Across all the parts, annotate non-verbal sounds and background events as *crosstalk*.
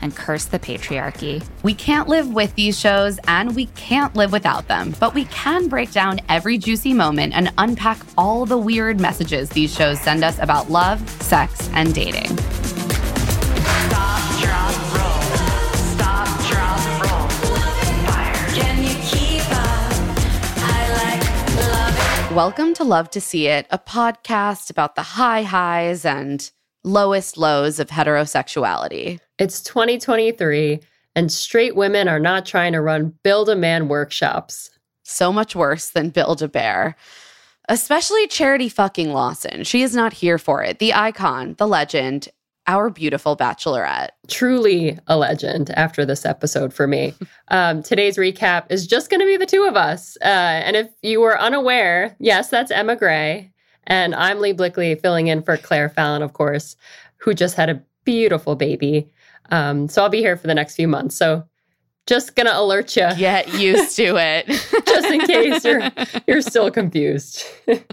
and curse the patriarchy. We can't live with these shows and we can't live without them, but we can break down every juicy moment and unpack all the weird messages these shows send us about love, sex, and dating. Stop, drop, roll. Stop, drop, roll. Fire. Can you keep up? I like love it. Welcome to Love to See It, a podcast about the high highs and lowest lows of heterosexuality. It's 2023, and straight women are not trying to run Build a Man workshops. So much worse than Build a Bear. Especially Charity fucking Lawson. She is not here for it. The icon, the legend, our beautiful bachelorette. Truly a legend after this episode for me. *laughs* um, today's recap is just going to be the two of us. Uh, and if you were unaware, yes, that's Emma Gray. And I'm Leigh Blickley filling in for Claire Fallon, of course, who just had a beautiful baby. Um, so I'll be here for the next few months. So just gonna alert you, Get used to it. *laughs* just in case you're *laughs* you're still confused. *laughs*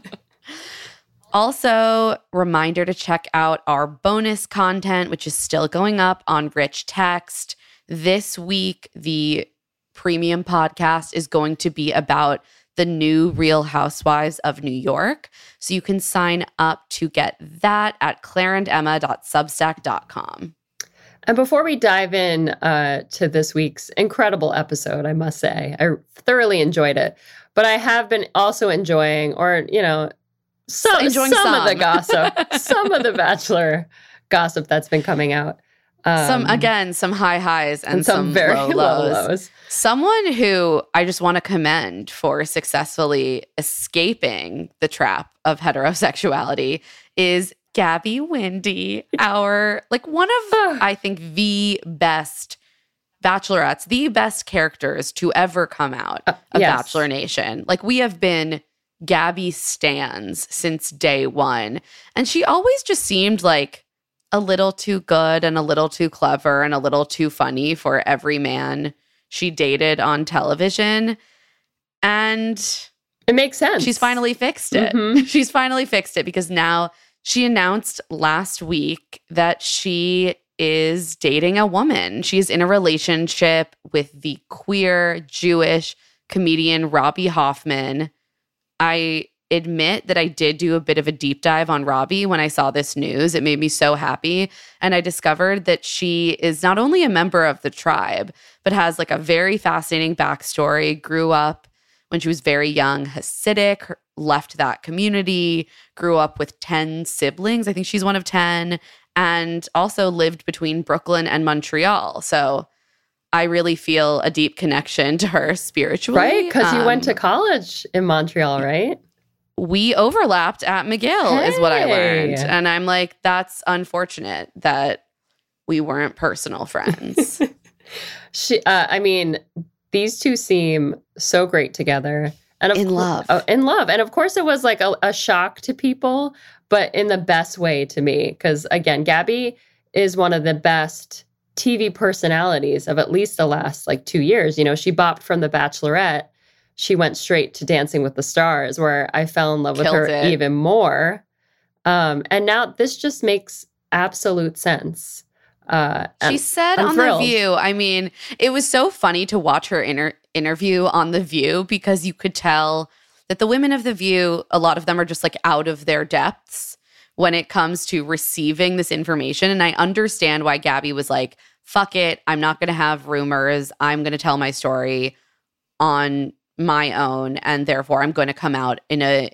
Also, reminder to check out our bonus content, which is still going up on Rich Text. This week, the premium podcast is going to be about the new Real Housewives of New York. So you can sign up to get that at claireandemma.substack.com. And before we dive in uh, to this week's incredible episode, I must say, I thoroughly enjoyed it. But I have been also enjoying, or, you know, some, Enjoying some, of the gossip, *laughs* some of the Bachelor gossip that's been coming out. Um, some again, some high highs and, and some, very low low lows. lows. Someone who I just want to commend for successfully escaping the trap of heterosexuality is Gabby Windey, our like one of *sighs* I think the best bachelorettes, the best characters to ever come out Uh, of yes. Bachelor Nation. Like we have been Gabby stands since day one. And she always just seemed like a little too good and a little too clever and a little too funny for every man she dated on television. And It makes sense. she's finally fixed it. Mhm. *laughs* She's finally fixed it because now she announced last week that she is dating a woman. She's in a relationship with the queer Jewish comedian Robby Hoffman. I admit that I did do a bit of a deep dive on Robby when I saw this news. It made me so happy. And I discovered that she is not only a member of the tribe, but has like a very fascinating backstory, grew up when she was very young, Hasidic, left that community, grew up with 10 siblings. I think she's one of 10, and also lived between Brooklyn and Montreal. So I really feel a deep connection to her spiritually. right because you went to Um, college in Montreal, right? we overlapped at McGill, is what I learned. And I'm like, that's unfortunate that we weren't personal friends. *laughs* She, uh, I mean, these two seem so great together, and of In cour- love. oh, in love, and of course, it was like a, a shock to people, but in the best way to me. Because again, Gabby is one of the best TV personalities of at least the last like two years. You know, she bopped from The Bachelorette. She went straight to Dancing with the Stars, where I fell in love with her it. even more. Um, and now this just makes absolute sense. Uh, She said I'm on thrilled. The View, I mean, it was so funny to watch her inter- interview on The View because you could tell that the women of The View, a lot of them are just like out of their depths when it comes to receiving this information. And I understand why Gabby was like, fuck it, I'm not going to have rumors. I'm going to tell my story on my own. And therefore, I'm going to come out in a,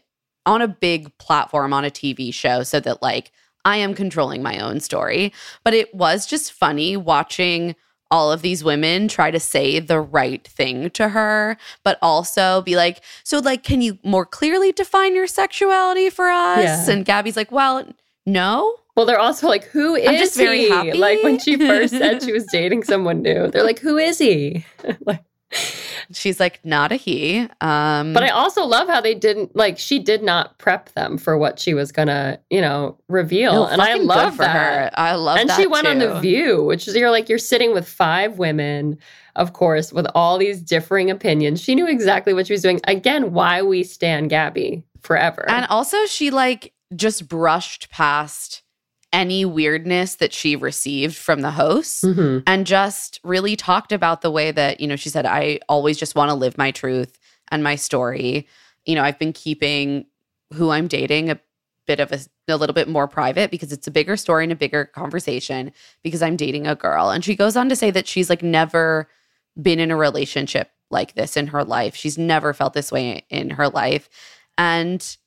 on a big platform on a TV show so that like I am controlling my own story. But it was just funny watching all of these women try to say the right thing to her, but also be like, so like, can you more clearly define your sexuality for us? Yeah. And Gabby's like, well, no. Well, they're also like, who is I'm just very he? happy. Like when she first said she *laughs* was dating someone new, they're like, who is he? *laughs* like, she's like not a he. Um, But I also love how they didn't like she did not prep them for what she was gonna, you know, reveal. no, and I love for that. her. I love that. and she went on the view, which is you're like you're sitting with five women, of course, with all these differing opinions. She knew exactly what she was doing. Again, why we stand Gabby forever. And also, she like just brushed past any weirdness that she received from the hosts Mhm. and just really talked about the way that, you know, she said, I always just want to live my truth and my story. You know, I've been keeping who I'm dating a bit of a, a little bit more private because it's a bigger story and a bigger conversation because I'm dating a girl. And she goes on to say that she's like never been in a relationship like this in her life. She's never felt this way in her life. And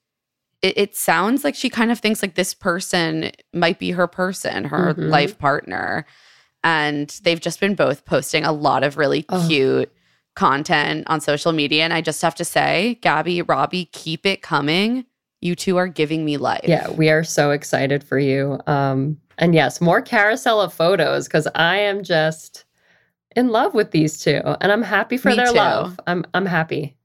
it, it sounds like she kind of thinks like this person might be her person, her Mhm. life partner. And they've just been both posting a lot of really Oh. cute content on social media. And I just have to say, Gabby, Robby, keep it coming. You two are giving me life. yeah, we are so excited for you. Um, and yes, more carousel of photos because I am just in love with these two, and I'm happy for Me their too. love. I'm I'm happy.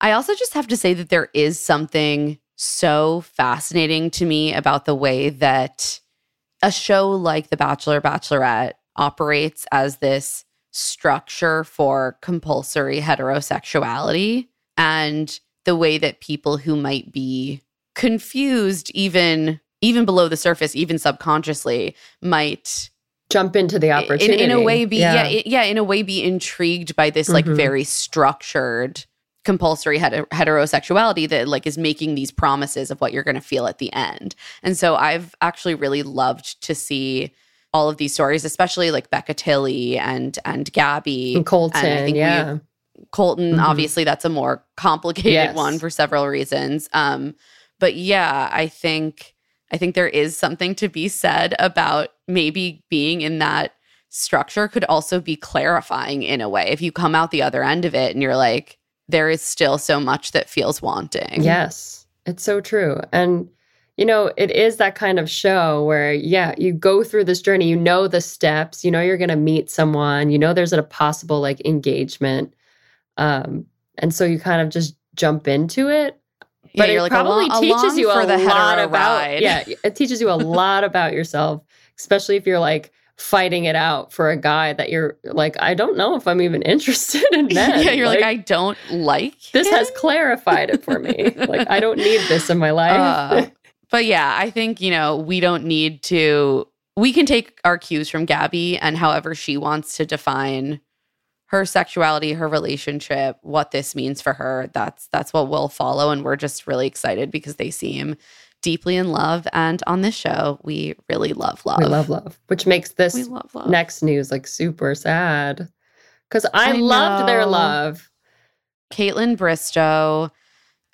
I also just have to say that there is something so fascinating to me about the way that a show like The Bachelor Bachelorette operates as this structure for compulsory heterosexuality and the way that people who might be confused even even below the surface even subconsciously might Jump into the opportunity in a way be yeah. yeah. yeah yeah in a way be intrigued by this like Mhm. very structured compulsory heter- heterosexuality that like is making these promises of what you're going to feel at the end and so i've actually really loved to see all of these stories especially like becca tilley and and gabby And Colton, and I think we- yeah. Colton, Mhm. obviously, that's a more complicated Yes. one for several reasons. Um, but yeah, I think I think there is something to be said about maybe being in that structure could also be clarifying in a way. If you come out the other end of it and you're like, there is still so much that feels wanting. Yes, it's so true. And, you know, it is that kind of show where, yeah, you go through this journey, you know the steps, you know you're going to meet someone, you know there's a possible like engagement. Um, and so you kind of just jump into it. Yeah, But you're it like probably along, teaches along you a the lot about, ride. yeah, it teaches you a *laughs* lot about yourself, especially if you're like fighting it out for a guy that you're like, I don't know if I'm even *laughs* interested in *laughs* men. yeah, you're like, I don't like this him. has clarified it for me. *laughs* like I don't need this in my life. Uh, but yeah, I think, you know, we don't need to, we can take our cues from Gabby and however she wants to define her sexuality, her relationship, what this means for her. That's that's what we'll follow and we're just really excited because they seem deeply in love and on this show we really love love. we love love, which makes this love love. next news like super sad because I, I loved their love. Kaitlyn Bristowe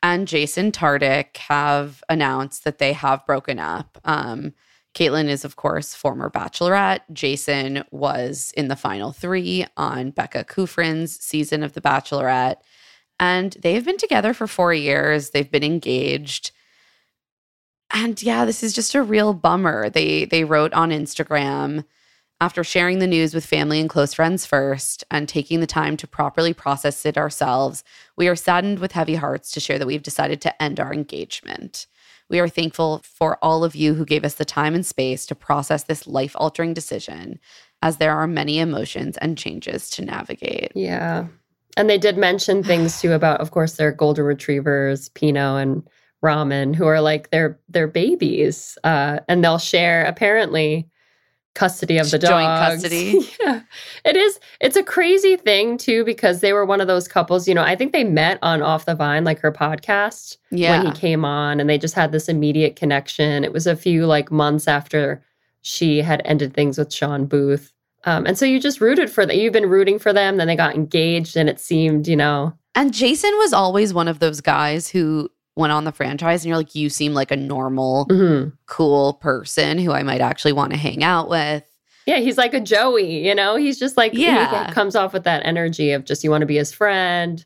and Jason Tartick have announced that they have broken up. Um, Kaitlyn is, of course, former bachelorette. Jason was in the final three on Becca Kufrin's season of The Bachelorette. And they have been together for four years. They've been engaged. And yeah, this is just a real bummer. They they wrote on Instagram after sharing the news with family and close friends first and taking the time to properly process it ourselves, we are saddened with heavy hearts to share that we've decided to end our engagement. We are thankful for all of you who gave us the time and space to process this life altering decision, as there are many emotions and changes to navigate. Yeah. And they did mention things too about, of course, their golden retrievers, Pinot and Ramen, who are like their their babies. Uh, and they'll share apparently custody of the dog. Joint custody. *laughs* yeah. It is it's a crazy thing too, because they were one of those couples, you know, I think they met on Off the Vine, like her podcast Yeah. when he came on and they just had this immediate connection. It was a few like months after she had ended things with Shawn Booth. Um, and so you just rooted for that. You've been rooting for them. Then they got engaged and it seemed, you know, And Jason was always one of those guys who went on the franchise and you're like, you seem like a normal, mhm. cool person who I might actually want to hang out with. yeah, he's like a Joey, you know, he's just like, Yeah. he comes off with that energy of just you want to be his friend,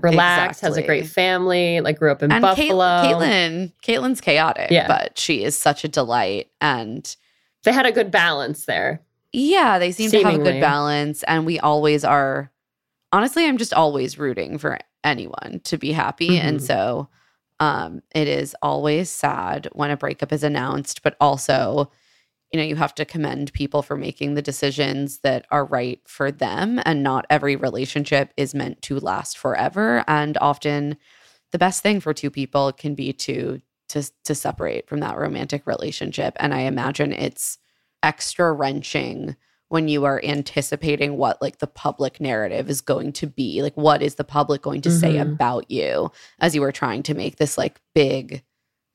relax, has a great family, like grew up in and Buffalo. Kaitlyn, Kaitlyn's chaotic, Yeah. but she is such a delight. And They had a good balance there. yeah, they seem to have a good balance. And we always are honestly, I'm just always rooting for anyone to be happy. And Mhm. so um, it is always sad when a breakup is announced, but also, you know, you have to commend people for making the decisions that are right for them. And not every relationship is meant to last forever. And often the best thing for two people can be to to to separate from that romantic relationship. And I imagine it's extra wrenching when you are anticipating what like the public narrative is going to be like what is the public going to say Mhm. about you as you are trying to make this like big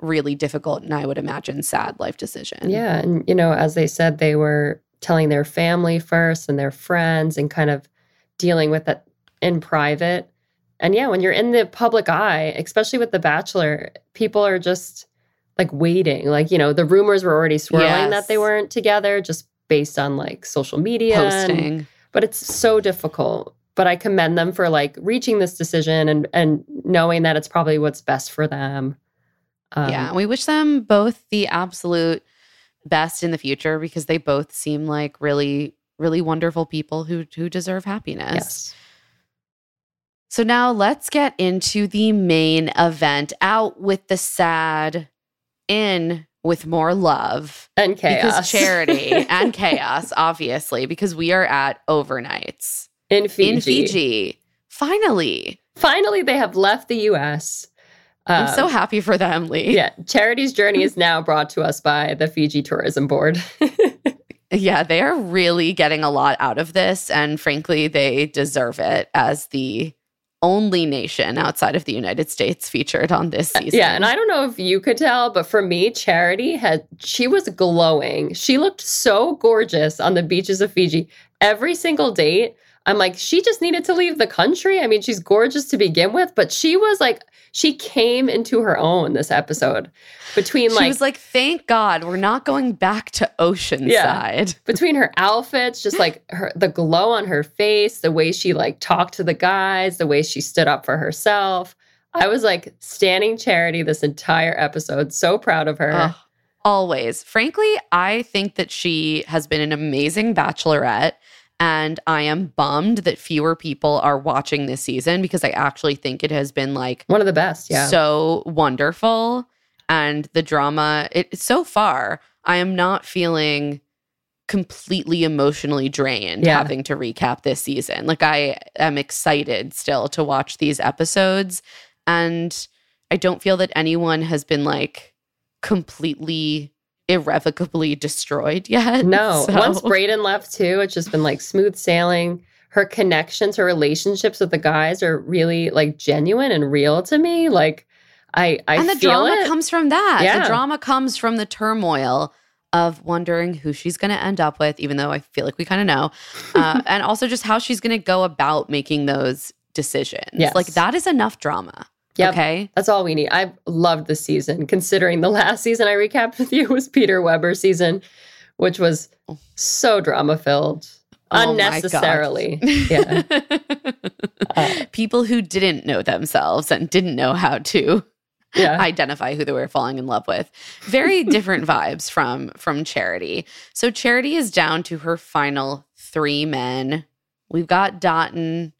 really difficult and i would imagine sad life decision Yeah. And, you know, as they said, they were telling their family first and their friends and kind of dealing with it in private. And yeah, when you're in the public eye, especially with The Bachelor, people are just like waiting. Like, you know, the rumors were already swirling that they weren't together just based on like social media. and- posting but it's so difficult. But I commend them for like reaching this decision and and knowing that it's probably what's best for them. Um, yeah we wish them both the absolute best in the future because they both seem like really really wonderful people who who deserve happiness Yes. So now let's get into the main event. Out with the sad, in with more love. And chaos. Charity *laughs* and chaos, obviously, because we are at overnights in Fiji. in Fiji. Finally. Finally, they have left the U.S. I'm Um, so happy for them, Leigh. Yeah, Charity's journey is now brought to us by the Fiji Tourism Board. *laughs* Yeah, they are really getting a lot out of this. And frankly, they deserve it as the only nation outside of the United States featured on this season. Yeah, and I don't know if you could tell, but for me, Charity had she was glowing. She looked so gorgeous on the beaches of Fiji. Every single date, I'm like, she just needed to leave the country. I mean, she's gorgeous to begin with, but she was like, she came into her own this episode. Between like, she was like, thank God we're not going back to Oceanside. Yeah. *laughs* between her outfits, just like her the glow on her face, the way she like talked to the guys, the way she stood up for herself. I was like standing charity this entire episode. So proud of her. Always. Frankly, I think that she has been an amazing bachelorette. And I am bummed that fewer people are watching this season because I actually think it has been like One of the best. Yeah. so wonderful. And the drama, it so far, I am not feeling completely emotionally drained Yeah. having to recap this season. Like I am excited still to watch these episodes. And I don't feel that anyone has been like completely irrevocably destroyed yet. no. *laughs* So- Once Brayden left too, it's just been like smooth sailing. Her connections, her relationships with the guys are really like genuine and real to me. Like I I and the feel drama it. comes from that. Yeah. The drama comes from the turmoil of wondering who she's going to end up with, even though I feel like we kind of know, uh, *laughs* and also just how she's going to go about making those decisions. Yes. Like that is enough drama. Yep. Okay. That's all we need. I've loved the season, considering the *laughs* last season I recapped with you was Peter Weber season, which was so drama filled. Oh. Unnecessarily. *laughs* Yeah. Uh, *laughs* People who didn't know themselves and didn't know how to Yeah. identify who they were falling in love with. Very different vibes from from Charity. So Charity is down to her final three men. We've got Dotun,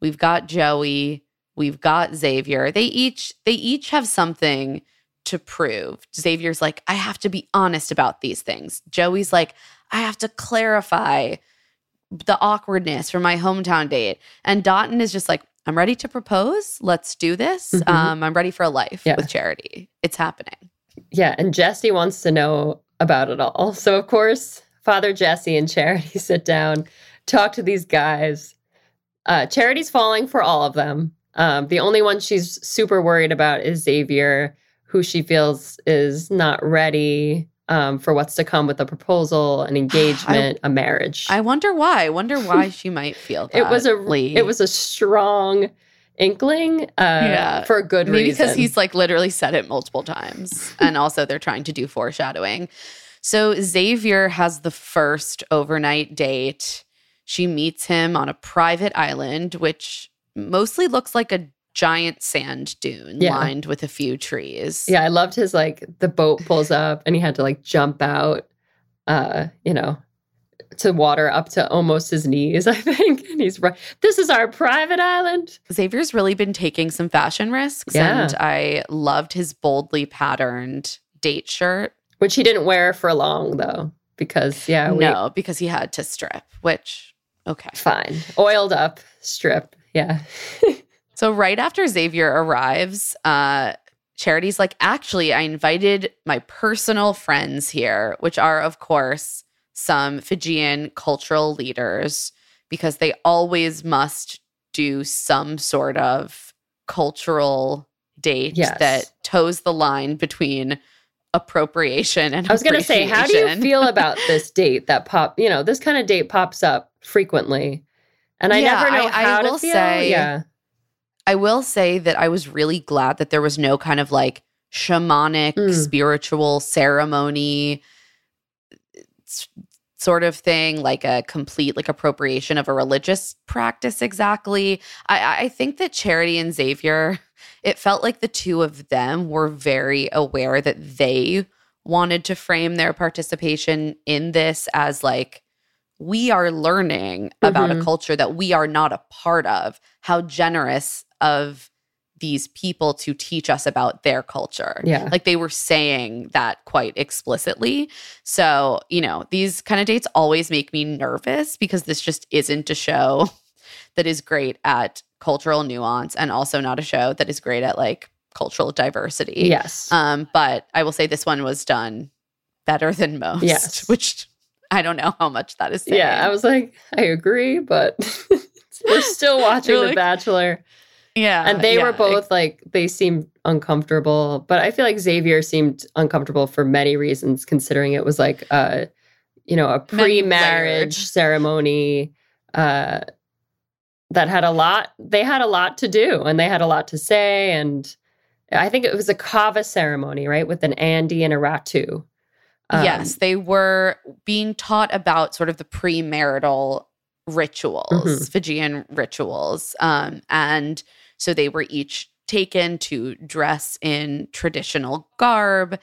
we've got Joey, we've got Xavier. They each they each have something to prove. Xavier's like, I have to be honest about these things. Joey's like, I have to clarify the awkwardness from my hometown date. And Dotun is just like, I'm ready to propose. Let's do this. Mhm. Um, I'm ready for a life Yeah. with charity. It's happening. yeah. And Jesse wants to know about it all. So, of course, Father Jesse and Charity *laughs* sit down, talk to these guys. Uh, Charity's falling for all of them. Um, the only one she's super worried about is Xavier, who she feels is not ready um, for what's to come with a proposal, an *sighs* engagement, a marriage. I wonder why. I wonder why *laughs* she might feel that. it was a Leigh. it was a strong inkling uh, Yeah. for a good Maybe reason. because he's like literally said it multiple times. and also they're trying to do foreshadowing. So Xavier has the first overnight date. She meets him on a private island, which mostly looks like a giant sand dune Yeah. lined with a few trees. Yeah, I loved his like the boat pulls up and he had to like jump out. Uh, you know, to water up to almost his knees, *laughs* I think. And he's right. This is our private island. Xavier's really been taking some fashion risks. Yeah. And I loved his boldly patterned date shirt. Which he didn't wear for long though, because yeah, we, no, because he had to strip, which, okay. fine. Oiled up strip. Yeah. *laughs* So right after Xavier arrives, uh, Charity's like, actually, I invited my personal friends here, which are, of course, some Fijian cultural leaders, because they always must do some sort of cultural date Yes. that toes the line between appropriation and I was gonna say, how do you feel *laughs* about this date that pop you know, this kind of date pops up frequently. And I Yeah, never know I- I how will to feel. say- yeah. I will say that I was really glad that there was no kind of like shamanic Mm. spiritual ceremony sort of thing, like a complete like appropriation of a religious practice exactly. I, I think that Charity and Xavier, it felt like the two of them were very aware that they wanted to frame their participation in this as like we are learning about a Mhm. culture that we are not a part of. How generous of these people to teach us about their culture. Yeah. Like they were saying that quite explicitly. So, you know, these kind of dates always make me nervous because this just isn't a show *laughs* that is great at cultural nuance and also not a show that is great at like cultural diversity. Yes. Um, but I will say this one was done better than most. Yes. *laughs* Which I don't know how much that is saying. yeah. I was like, I agree, but *laughs* we're still watching You're The Bachelor. yeah. And they were yeah. both like, they seemed uncomfortable. But I feel like Xavier seemed uncomfortable for many reasons, considering it was like, uh, you know, a pre-marriage layered. ceremony uh, that had a lot. They had a lot to do, and they had a lot to say. And I think it was a kava ceremony, right, with an Adi and a Ratu. Um, yes, they were being taught about sort of the premarital rituals, Mhm. Fijian rituals. Um, and so they were each taken to dress in traditional garb.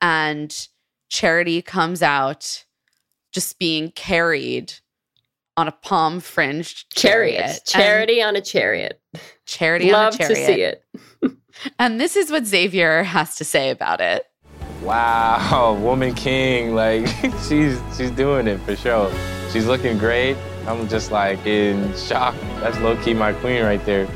And Charity comes out just being carried on a palm fringed chariot, chariot. And charity on a chariot. Charity Love on a to chariot. see it. *laughs* And this is what Xavier has to say about it. Wow, *laughs* woman king, like *laughs* she's she's doing it for sure. She's looking great. I'm just like in shock. That's low key my queen right there.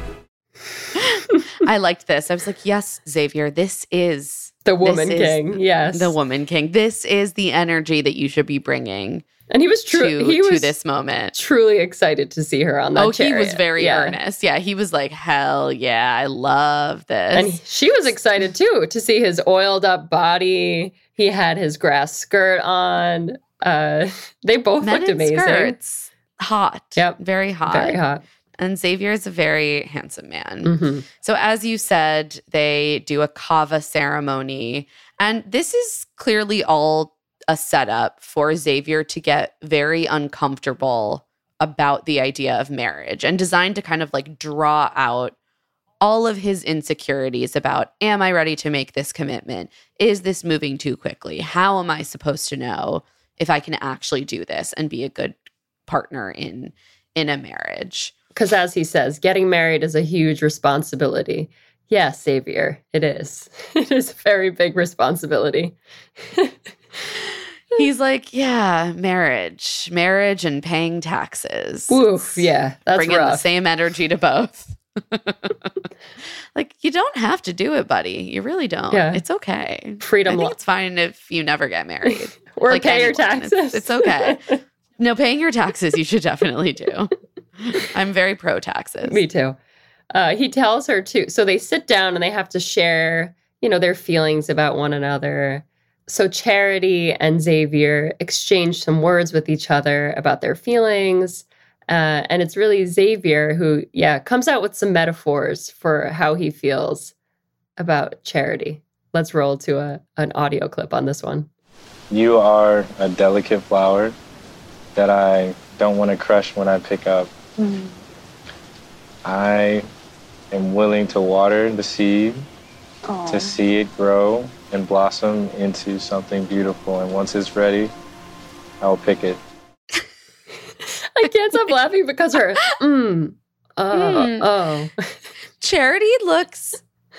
*laughs* I liked this. I was like, yes, Xavier, this is The woman king, yes. the woman king. This is the energy that you should be bringing and he was true. to, he to was this moment. truly excited to see her on that Oh, he was very Yeah. earnest. Yeah, he was like, hell yeah, I love this. And he- she was excited too to see his oiled up body. He had his grass skirt on. Uh, *laughs* they both Men looked amazing. skirts, hot. Yep. Very hot. Very hot. And Xavier is a very handsome man. Mhm. So, as you said, they do a kava ceremony. And this is clearly all a setup for Xavier to get very uncomfortable about the idea of marriage and designed to kind of like draw out all of his insecurities about am I ready to make this commitment? Is this moving too quickly? How am I supposed to know if I can actually do this and be a good partner in in a marriage? Because as he says, getting married is a huge responsibility. Yes, Xavier, it is. *laughs* It is a very big responsibility. *laughs* He's like, yeah, marriage, marriage, and paying taxes. Woof, yeah, that's bringing the same energy to both. *laughs* like, you don't have to do it, buddy. You really don't. Yeah. It's okay. Freedom I think lo- it's fine if you never get married. *laughs* or like pay your anyone. It's- taxes. it's okay. *laughs* no, paying your taxes, you should definitely do. I'm very pro taxes. Me too. Uh, he tells her too. So they sit down and they have to share, you know, their feelings about one another. So Charity and Xavier exchange some words with each other about their feelings. Uh, and it's really Xavier who, yeah, comes out with some metaphors for how he feels about Charity. Let's roll to a, an audio clip on this one. You are a delicate flower that I don't want to crush when I pick up. I am willing to water the seed to see it grow and blossom into something beautiful. And once it's ready, I will pick it. I can't stop laughing because her mm, oh, Mm. oh. Charity looks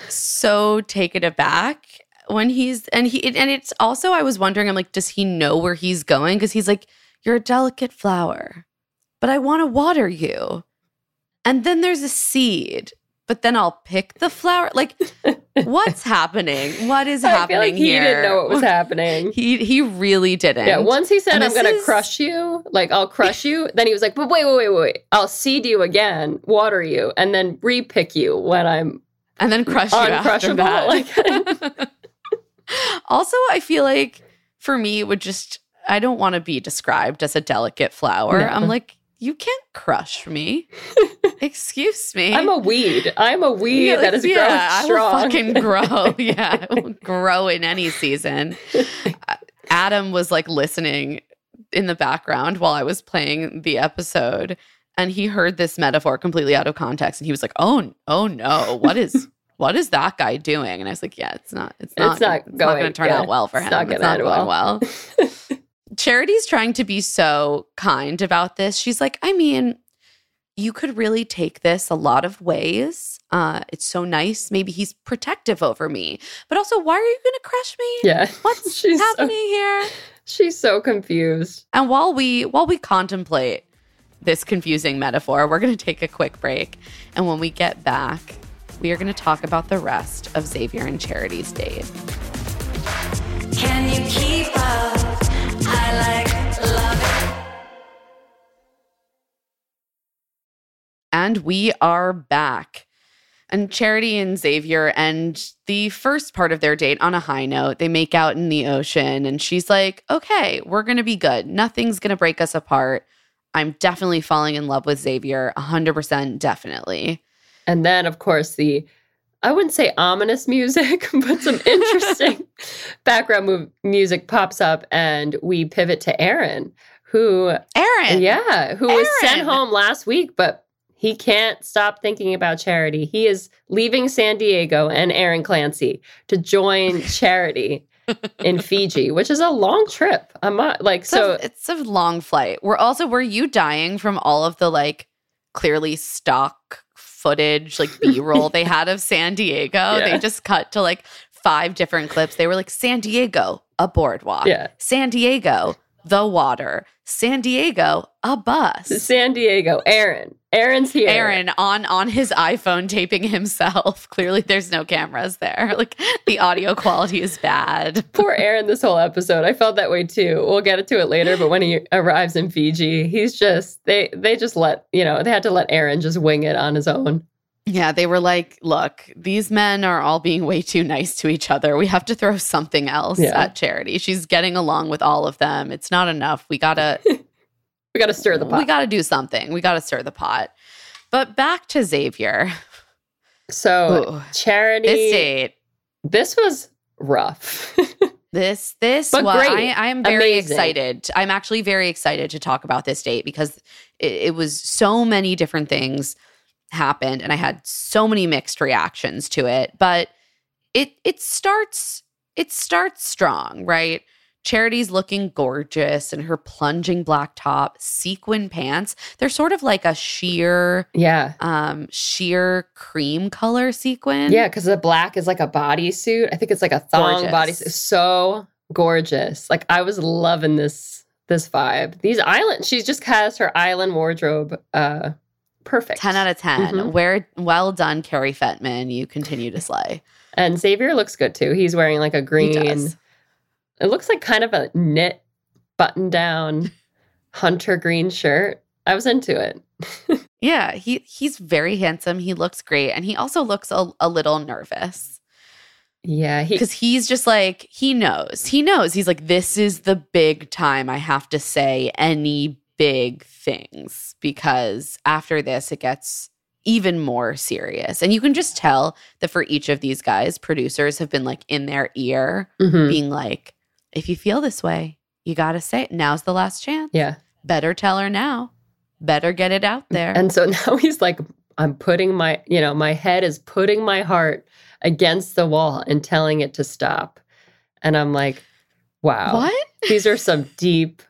so taken aback when he's and he and it's also I was wondering I'm like does he know where he's going because he's like you're a delicate flower but I want to water you and then there's a seed but then I'll pick the flower like *laughs* what's happening what is I happening feel like he here didn't know what was *laughs* happening. he he really didn't Yeah, once he said, And I'm going to is- crush you, like, I'll crush you, then he was like, but wait, wait, wait, wait, wait. I'll seed you again, water you, and then repick you when I'm and then crush you after that *laughs* Like, also, I feel like for me, it would just, I don't want to be described as a delicate flower. No. I'm like, you can't crush me. *laughs* Excuse me. I'm a weed. I'm a weed Yeah, that is yeah, growing I will fucking grow. *laughs* yeah, I will grow in any season. *laughs* Adam was like listening in the background while I was playing the episode, and he heard this metaphor completely out of context, and he was like, "Oh, oh no, what is?" What is that guy doing? And I was like, "Yeah, it's not. It's not. It's not it's going- to turn yeah, out well for him. it's not It's not going well." Charity's trying to be so kind about this. She's like, I mean, you could really take this a lot of ways. Uh, it's so nice. Maybe he's protective over me, but also, why are you going to crush me? yeah. *laughs* What's she's happening so, here? she's so confused. And while we while we contemplate this confusing metaphor, we're going to take a quick break, and when we get back, we are going to talk about the rest of Xavier and Charity's date. Can you keep up? And we are back. And Charity and Xavier end the first part of their date on a high note. They make out in the ocean, and she's like, okay, we're going to be good. Nothing's going to break us apart. I'm definitely falling in love with Xavier, 100% definitely. And then, of course, the I wouldn't say ominous music, *laughs* but some interesting *laughs* background mu- music pops up, and we pivot to Aaron, who, Aaron. yeah, who was sent home last week, but he can't stop thinking about Charity. He is leaving San Diego and Aaron Clancy to join *laughs* Charity in Fiji, which is a long trip. I'm not like It's, so. a, it's a long flight. We're also, were you dying from all of the like clearly stock footage, like *laughs* B roll they had of San Diego? Yeah. They just cut to like five different clips. They were like, San Diego, a boardwalk. Yeah. San Diego, the water. San Diego, a bus. *laughs* San Diego, Aaron. Aaron's here. Aaron on on his iPhone taping himself. *laughs* Clearly, there's no cameras there. *laughs* Like the audio quality is bad. Poor Aaron this whole episode. I felt that way too. We'll get to it later, but when he arrives in Fiji, he's just they they just let, you know, they had to let Aaron just wing it on his own. Yeah, they were like, look, these men are all being way too nice to each other. We have to throw something else Yeah. at Charity. She's getting along with all of them. It's not enough. We gotta *laughs* We got to stir the pot. we gotta do something. We gotta stir the pot. But back to Xavier. so, Ooh, Charity this date. this was rough. *laughs* This this But was great. I, I am very Amazing. excited. I'm actually very excited to talk about this date because it, it was so many different things happened and I had so many mixed reactions to it. But it it starts it starts strong, right? Charity's looking gorgeous in her plunging black top, sequin pants. They're sort of like a sheer yeah. um sheer cream color sequin. Yeah, because the black is like a bodysuit. I think it's like a thong Gorgeous. bodysuit. So gorgeous. Like I was loving this this vibe. These island, she just has her island wardrobe uh perfect. 10 out of 10. Mhm. Where well done, Carrie Fettman. You continue to slay. And Xavier looks good too. He's wearing like a He green. does. It looks like kind of a knit button down hunter green shirt. I was into it. *laughs* Yeah, he he's very handsome. He looks great. And he also looks a, a little nervous. Yeah, he Because he's just like, he knows. He knows. He's like, this is the big time I have to say any big things. Because after this, it gets even more serious. And you can just tell that for each of these guys, producers have been like in their ear, Mhm. being like, if you feel this way, you got to say it. Now's the last chance. yeah. Better tell her now. Better get it out there. And so *laughs* now he's like, I'm putting my, you know, my head is putting my heart against the wall and telling it to stop. And I'm like, wow. what? These are some deep,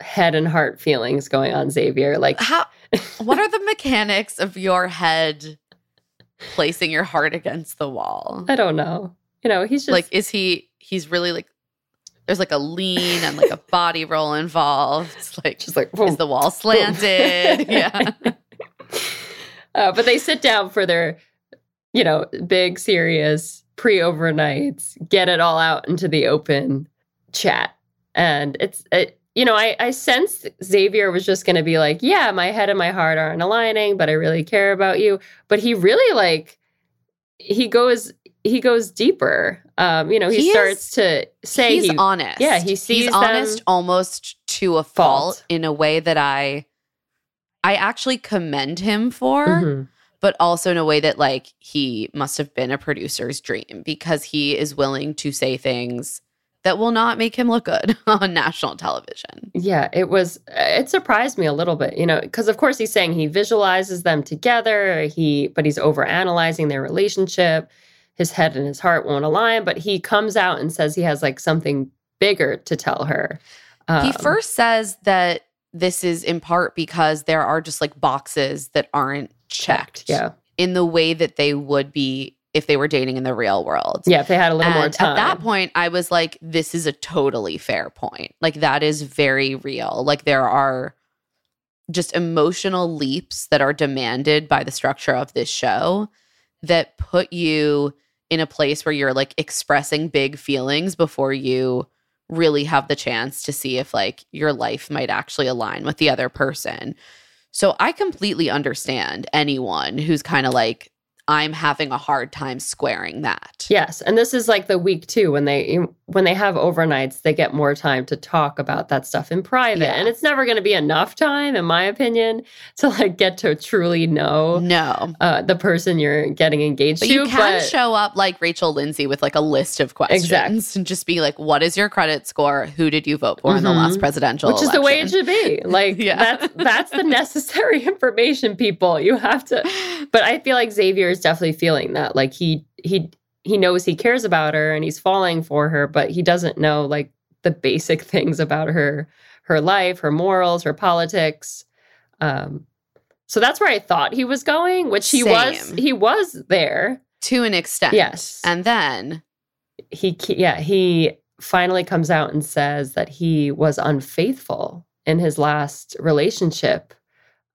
head and heart feelings going on, Xavier. Like, How *laughs* what are the mechanics of your head placing your heart against the wall? I don't know. You know, he's just like is he he's really like there's like a lean and like a body roll involved. It's like just like is the wall slanted? *laughs* yeah. Uh, but they sit down for their, you know, big, serious pre overnights, get it all out into the open chat. And it's, it, you know, I, I sensed Xavier was just going to be like, yeah, my head and my heart aren't aligning, but I really care about you. But he really like, he goes, he goes deeper. Um, you know, he, He starts is- to say he's he, honest. yeah, he sees he's honest almost to a fault, Fault. in a way that I I actually commend him for, Mhm. but also in a way that like he must have been a producer's dream because he is willing to say things that will not make him look good *laughs* on national television. Yeah, it was. It surprised me a little bit, you know, because of course he's saying he visualizes them together. He, but he's over analyzing their relationship. His head and his heart won't align, but he comes out and says he has like something bigger to tell her. he Um, first says that this is in part because there are just like boxes that aren't checked Yeah, in the way that they would be if they were dating in the real world. yeah. If they had a little more time, At that point, I was like, this is a totally fair point. Like, that is very real. Like, there are just emotional leaps that are demanded by the structure of this show that put you in a place where you're like expressing big feelings before you really have the chance to see if like your life might actually align with the other person. So I completely understand anyone who's kind of like, I'm having a hard time squaring that. Yes, and this is like the week too when they when they have overnights, they get more time to talk about that stuff in private, Yeah. and it's never going to be enough time, in my opinion, to like get to truly know No. uh, the person you're getting engaged But to. you can show up like Rachel Lindsay with like a list of questions Exactly. and just be like, what is your credit score? Who did you vote for in the last presidential which is the way it should be. *laughs* Like Yeah. that's that's the necessary *laughs* information, people. You have to. But I feel like Xavier definitely feeling that. Like he he he knows he cares about her and he's falling for her, but he doesn't know like the basic *laughs* things about her her life, her morals, her politics. Um, so that's where I thought he was going, which he was. He was there. to an extent. Yes. And then he yeah he finally comes out and says that he was unfaithful in his last relationship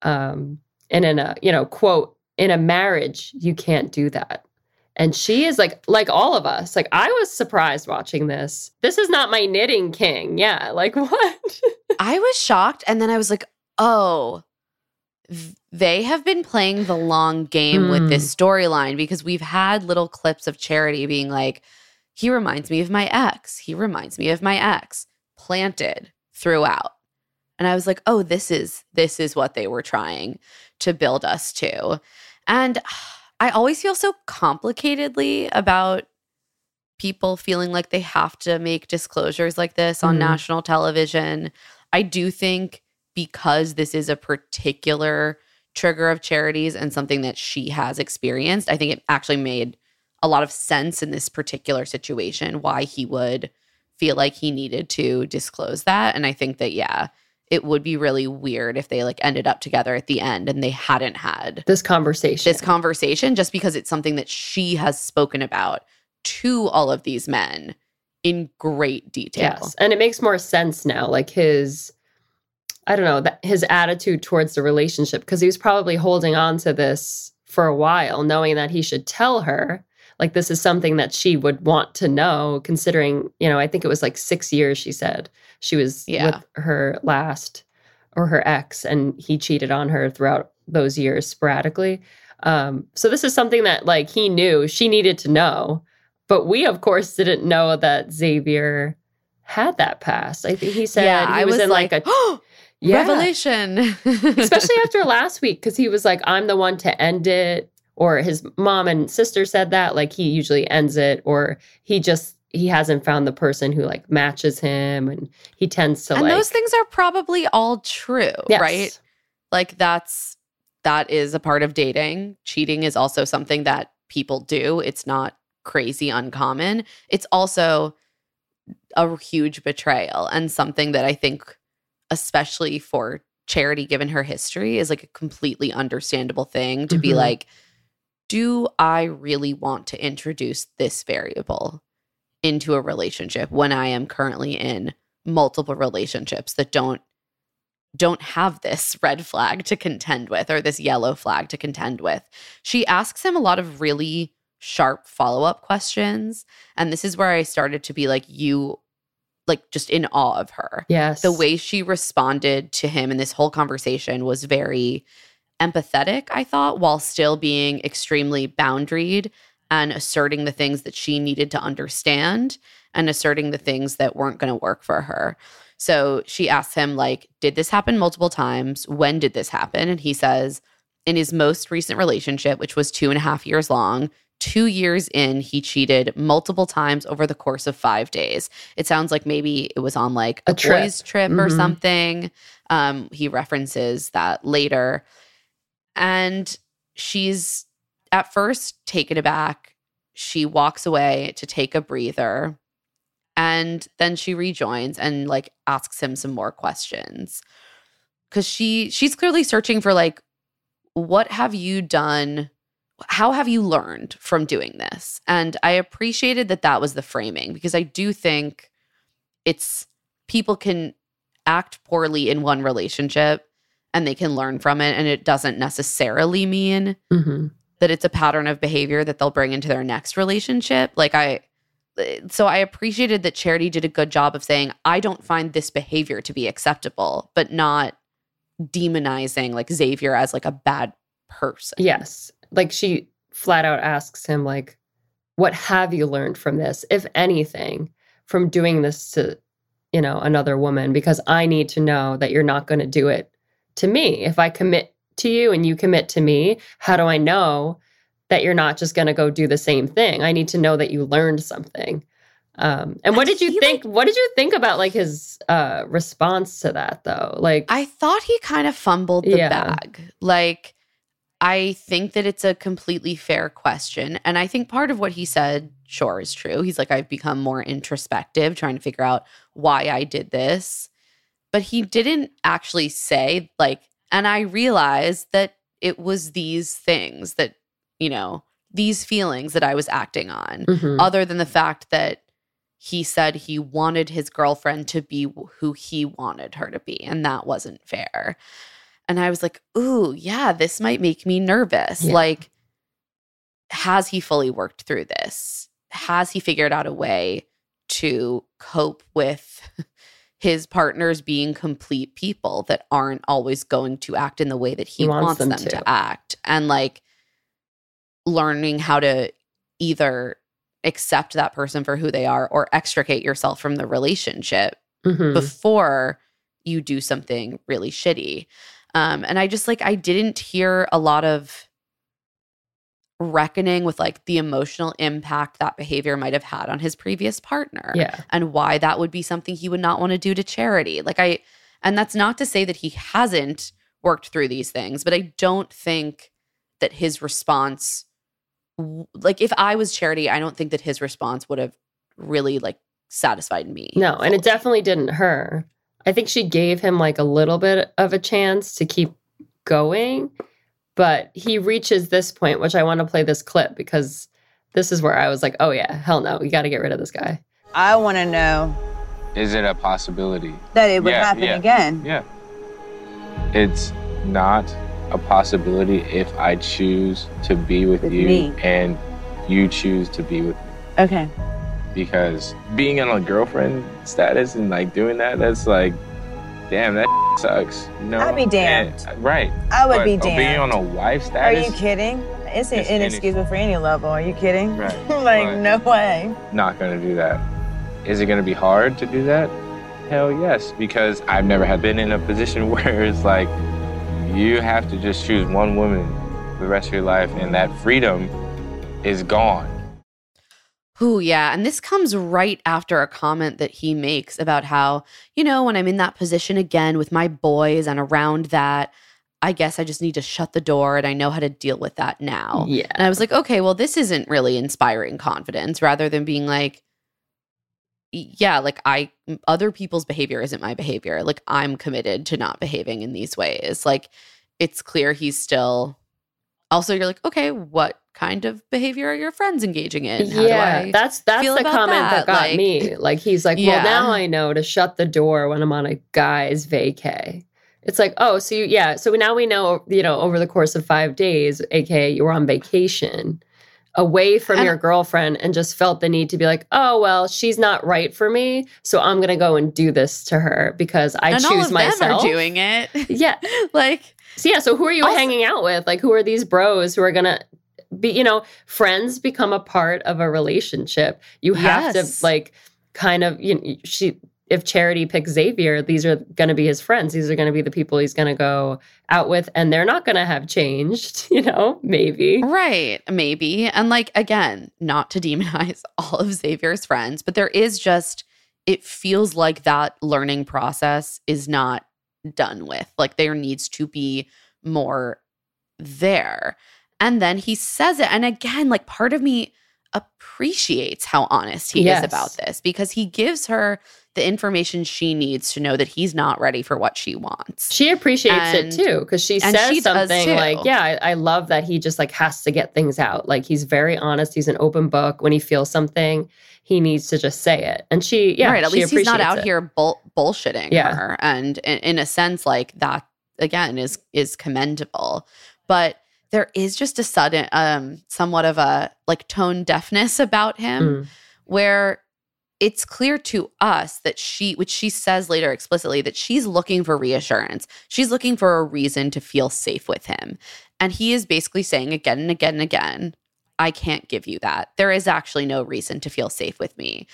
um and in a you know quote in a marriage you can't do that and she is like like all of us like i was surprised watching this this is not my knitting king yeah like *laughs* what I was shocked. And then I was like, oh, they have been playing the long game with this hmm. storyline because we've had little clips of Charity being like, he reminds me of my ex. He reminds me of my ex planted throughout. And I was like, oh, this is this is what they were trying to build us to. And *sighs* I always feel so complicatedly about people feeling like they have to make disclosures like this on Mhm. national television. I do think because this is a particular trigger of charities and something that she has experienced, I think it actually made a lot of sense in this particular situation why he would feel like he needed to disclose that. And I think that, yeah, it would be really weird if they like ended up together at the end and they hadn't had this conversation this conversation just because it's something that she has spoken about to all of these men in great detail. Yes. And it makes more sense now. Like his, I don't know, that his attitude towards the relationship, because he was probably holding on to this for a while, knowing that he should tell her. Like this is something that she would want to know, considering, you know, I think it was like six years, she said. She was Yeah. with her last or her ex, and he cheated on her throughout those years sporadically. Um, so this is something that like he knew she needed to know. But we, of course, didn't know that Xavier had that past. I think he said yeah, he I was, in like, a *gasps* yeah, revelation. *laughs* especially after last week because he was like, "I'm the one to end it," or his mom and sister said that. Like he usually ends it, or he just he hasn't found the person who like matches him, and he tends to and like those things are probably all true, Yes. right? Like that's that is a part of dating. Cheating is also something that people do. It's not crazy uncommon. It's also a huge betrayal and something that I think especially for charity given her history is like a completely understandable thing to be Mhm. like do I really want to introduce this variable into a relationship when I am currently in multiple relationships that don't don't have this red flag to contend with or this yellow flag to contend with. She asks him a lot of really sharp follow-up questions and this is where I started to be like you like just in awe of her Yes. the way she responded to him in this whole conversation was very empathetic, I thought, while still being extremely boundaried and asserting the things that she needed to understand and asserting the things that weren't going to work for her. So she asks him, like, did this happen multiple times? When did this happen? And he says, in his most recent relationship, which was two and a half years long, two years in, he cheated multiple times over the course of five days. It sounds like maybe it was on like A a, trip. boys' trip or Mhm. something. Um, he references that later. And she's at first taken aback. She walks away to take a breather. And then she rejoins and like asks him some more questions. Cause she she's clearly searching for like, what have you done? How have you learned from doing this? And I appreciated that that was the framing because I do think it's people can act poorly in one relationship and they can learn from it. And it doesn't necessarily mean Mhm. that it's a pattern of behavior that they'll bring into their next relationship. Like I so I appreciated that Charity did a good job of saying I don't find this behavior to be acceptable, but not demonizing like Xavier as like a bad person. Yes. Like she flat out asks him like what have you learned from this if anything from doing this to you know another woman because I need to know that you're not going to do it to me. If I commit to you and you commit to me, how do I know that you're not just going to go do the same thing? I need to know that you learned something. Um, and what did you think? what did you think about like his uh, response to that though? Like, I thought he kind of fumbled the Yeah. bag. Like, I think that it's a completely fair question. And I think part of what he said, sure, is true. He's like, I've become more introspective, trying to figure out why I did this. But he didn't actually say, like, and I realized that it was these things that, you know, these feelings that I was acting on mhm. other than the fact that he said he wanted his girlfriend to be who he wanted her to be, and that wasn't fair. And I was like, ooh, yeah, this might make me nervous. Yeah. Like, has he fully worked through this? Has he figured out a way to cope with his partners being complete people that aren't always going to act in the way that he, He wants wants, them them, to. to act? And like, learning how to either accept that person for who they are or extricate yourself from the relationship Mhm. before you do something really shitty. Um, and I just like, I didn't hear a lot of reckoning with like the emotional impact that behavior might have had on his previous partner yeah. and why that would be something he would not want to do to charity. Like, I, and that's not to say that he hasn't worked through these things, but I don't think that his response, like, if I was charity, I don't think that his response would have really like satisfied me. No, and it definitely didn't her. I think she gave him like a little bit of a chance to keep going, but he reaches this point, which I want to play this clip because this is where I was like, oh yeah, hell no, we got to get rid of this guy. I want to know Is it a possibility? that it would Yeah, happen yeah. again. Yeah. It's not a possibility if I choose to be with, With you me. and you choose to be with me. Okay. Because being in a girlfriend status and like doing that, that's like, damn, that *laughs* sucks. No. I'd be damned. And- right. I would But be Being on a wife status. Are you kidding? It's, It's inexcusable for any level. Are you kidding? Right. *laughs* like, Right. no way. not going to do that. Is it going to be hard to do that? Hell yes, because I've never had been in a position *laughs* where it's like you have to just choose one woman for the rest of your life, and that freedom is gone. Ooh, yeah. And this comes right after a comment that he makes about how, you know, when I'm in that position again with my boys and around that, I guess I just need to shut the door and I know how to deal with that now. Yeah. And I was like, okay, well, this isn't really inspiring confidence rather than being like, yeah, like I other people's behavior isn't my behavior. Like I'm committed to not behaving in these ways. Like it's clear he's still also you're like, okay, what kind of behavior are your friends engaging in? How yeah, that's that's the comment that? that, got Like- me. Like he's like, Yeah. well, now I know to shut the door when I'm on a guy's vacay. It's like, oh, so you, yeah, so now we know, you know, over the course of five days, aka you were on vacation, away from And- your girlfriend, and just felt the need to be like, oh, well, she's not right for me, so I'm gonna go and do this to her because I choose all of myself. them are doing it. yeah, *laughs* like so yeah, so who are you Also- hanging out with? Like who are these bros who are gonna be, you know, friends become a part of a relationship. You have Yes. to like kind of you know, she if Charity picks Xavier, these are gonna be his friends. These are gonna be the people he's gonna go out with, and they're not gonna have changed, *laughs* you know, maybe. Right, maybe. And like again, not to demonize *laughs* all of Xavier's friends, but there is just it feels like that learning process is not done with. Like there needs to be more there. And then he says it and again, like part of me appreciates how honest he Yes. is about this because he gives her the information she needs to know that he's not ready for what she wants. She appreciates And- it too because she says she something like, "Yeah, I, I love that he just like has to get things out. Like he's very honest. He's an open book. When he feels something, he needs to just say it." And she, yeah, right. At least he's not out it. here bull- bullshitting Yeah. her, and in, in a sense, like that again is is commendable. But there is just a sudden, um, somewhat of a like tone deafness about him, Mm. where it's clear to us that she, which she says later explicitly, that she's looking for reassurance. She's looking for a reason to feel safe with him, and he is basically saying again and again and again. I can't give you that. There is actually no reason to feel safe with me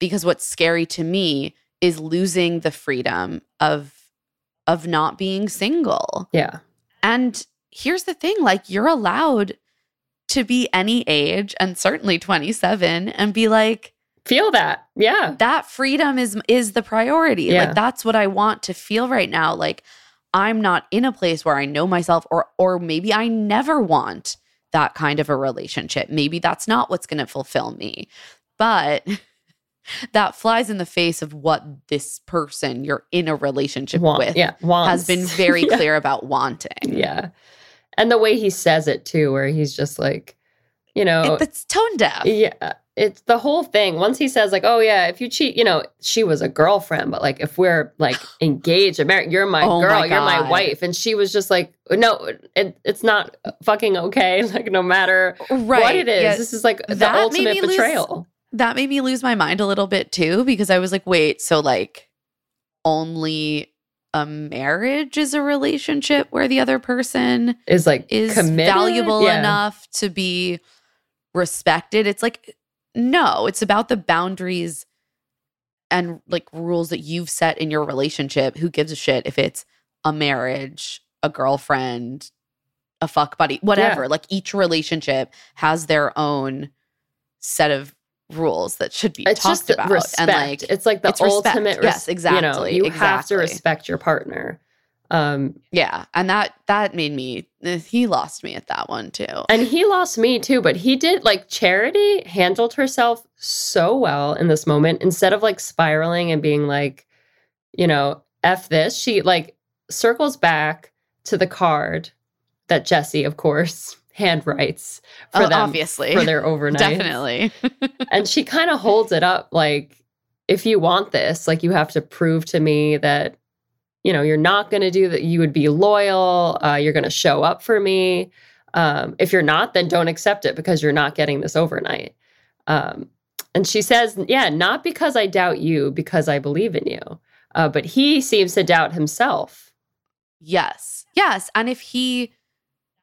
because what's scary to me is losing the freedom of of not being single. Yeah. And here's the thing, like you're allowed to be any age and certainly 27 and be like Feel that. Yeah. that freedom is is the priority. Yeah. Like that's what I want to feel right now. Like I'm not in a place where I know myself or or maybe I never want that kind of a relationship. Maybe that's not what's going to fulfill me. But *laughs* that flies in the face of what this person you're in a relationship Want- with yeah. Wants. has been *laughs* very Yeah. clear about wanting. Yeah. And the way he says it too, where he's just like, you know, It- it's tone deaf. yeah, it's the whole thing. Once he says, like, oh, yeah, if you cheat, you know, she was a girlfriend, but like, if we're like *sighs* engaged and married, you're my Oh my girl, you're my wife. And she was just like, no, it, it's not fucking okay. *laughs* Like, no matter Right. what it is, yeah. this is like the That ultimate me lose- betrayal. that made me lose my mind a little bit too because I was like, wait, so like only a marriage is a relationship where the other person Is like is committed? valuable Yeah. enough to be respected. It's like no, it's about the boundaries and like rules that you've set in your relationship. Who gives a shit if it's a marriage, a girlfriend, a fuck buddy, whatever. Like each relationship has their own set of rules that should be It's talked just about. respect. And like it's like the it's respect. ultimate. Yes, You know, exactly, you have to respect your partner. Um, yeah, and that that made me he lost me at that one too. And he lost me too, but he did like Charity handled herself so well in this moment. Instead of like spiraling and being like, you know, F this, she like circles back to the card that Jesse, of course, handwrites for Oh, them obviously. for their overnight. Definitely. *laughs* And she kind of holds it up like, if you want this, like you have to prove to me that you know you're not going to do that you would be loyal uh, you're going to show up for me um, if you're not then don't accept it because you're not getting this overnight um, and she says yeah not because i doubt you because i believe in you uh, but he seems to doubt himself Yes. Yes. And if he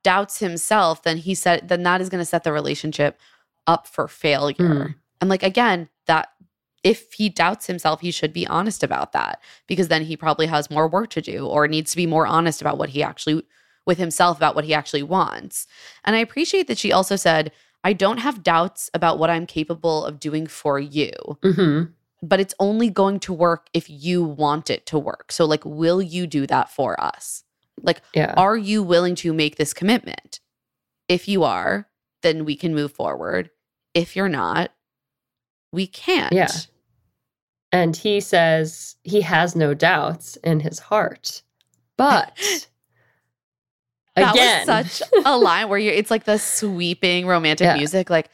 doubts himself, then he said then that is going to set the relationship up for failure. Mm. And like again, that if he doubts himself, he should be honest about that because then he probably has more work to do or needs to be more honest about what he actually with himself about what he actually wants. And I appreciate that she also said, I don't have doubts about what I'm capable of doing for you hmm but it's only going to work if you want it to work. So, like, will you do that for us? Like, yeah are you willing to make this commitment? If you are, then we can move forward. If you're not, we can't. Yeah. And he says he has no doubts in his heart. But *laughs* That again, was such a line where you're it's like the sweeping romantic Yeah. music, like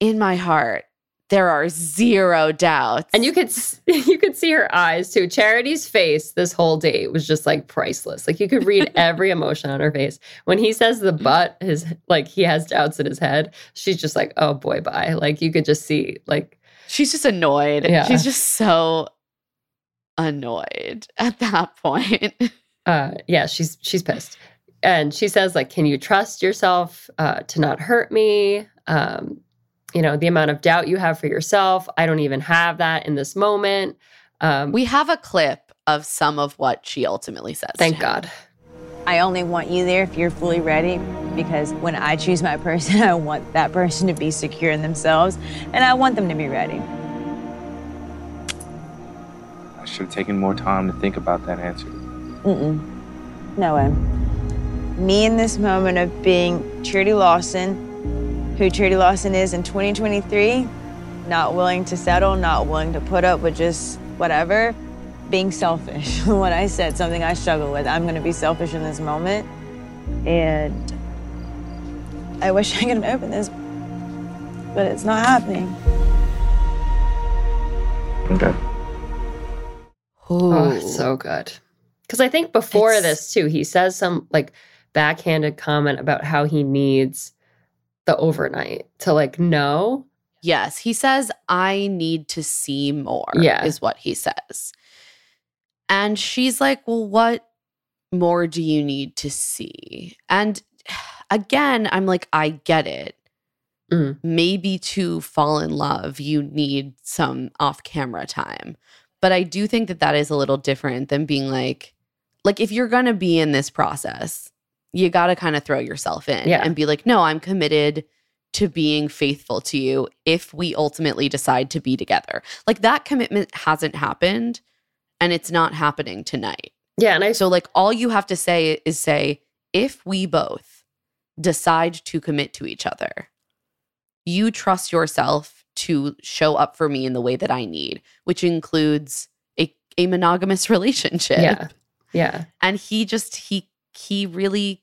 in my heart, there are zero doubts. and you could *laughs* you could see her eyes too. Charity's face this whole date was just like priceless. Like you could read *laughs* every emotion on her face. When he says the butt, his like he has doubts in his head. She's just like, oh boy, bye. Like you could just see like she's just annoyed. Yeah. She's just so annoyed at that point. *laughs* uh yeah she's she's pissed and she says like can you trust yourself uh to not hurt me um you know the amount of doubt you have for yourself i don't even have that in this moment um we have a clip of some of what she ultimately says. to thank him. god I only want you there if you're fully ready because when I choose my *laughs* person, I want that person to be secure in themselves and I want them to be ready. I should have taken more time to think about that answer. Mm-mm. No way. Me in this moment of being Charity Lawson, who Trudy Lawson is in 2023, not willing to settle, not willing to put up with just whatever, being selfish. *laughs* when I said something I struggle with, I'm gonna be selfish in this moment. And I wish I could open this, but it's not happening. Okay. oh so good because i think before It's- this too he says some like backhanded comment about how he needs the overnight to like know Yes, he says, I need to see more, Yeah. is what he says. And she's like, Well, what more do you need to see? And again, I'm like, I get it. Mm. Maybe to fall in love, you need some off camera time. But I do think that that is a little different than being like, like if you're going to be in this process, you got to kind of throw yourself in Yeah. and be like, no, I'm committed to being faithful to you if we ultimately decide to be together. Like that commitment hasn't happened and it's not happening tonight. yeah and i So, like, all you have to say is say, if we both decide to commit to each other, you trust yourself to show up for me in the way that I need, which includes a, a monogamous *laughs* relationship. yeah yeah And he just, he, he really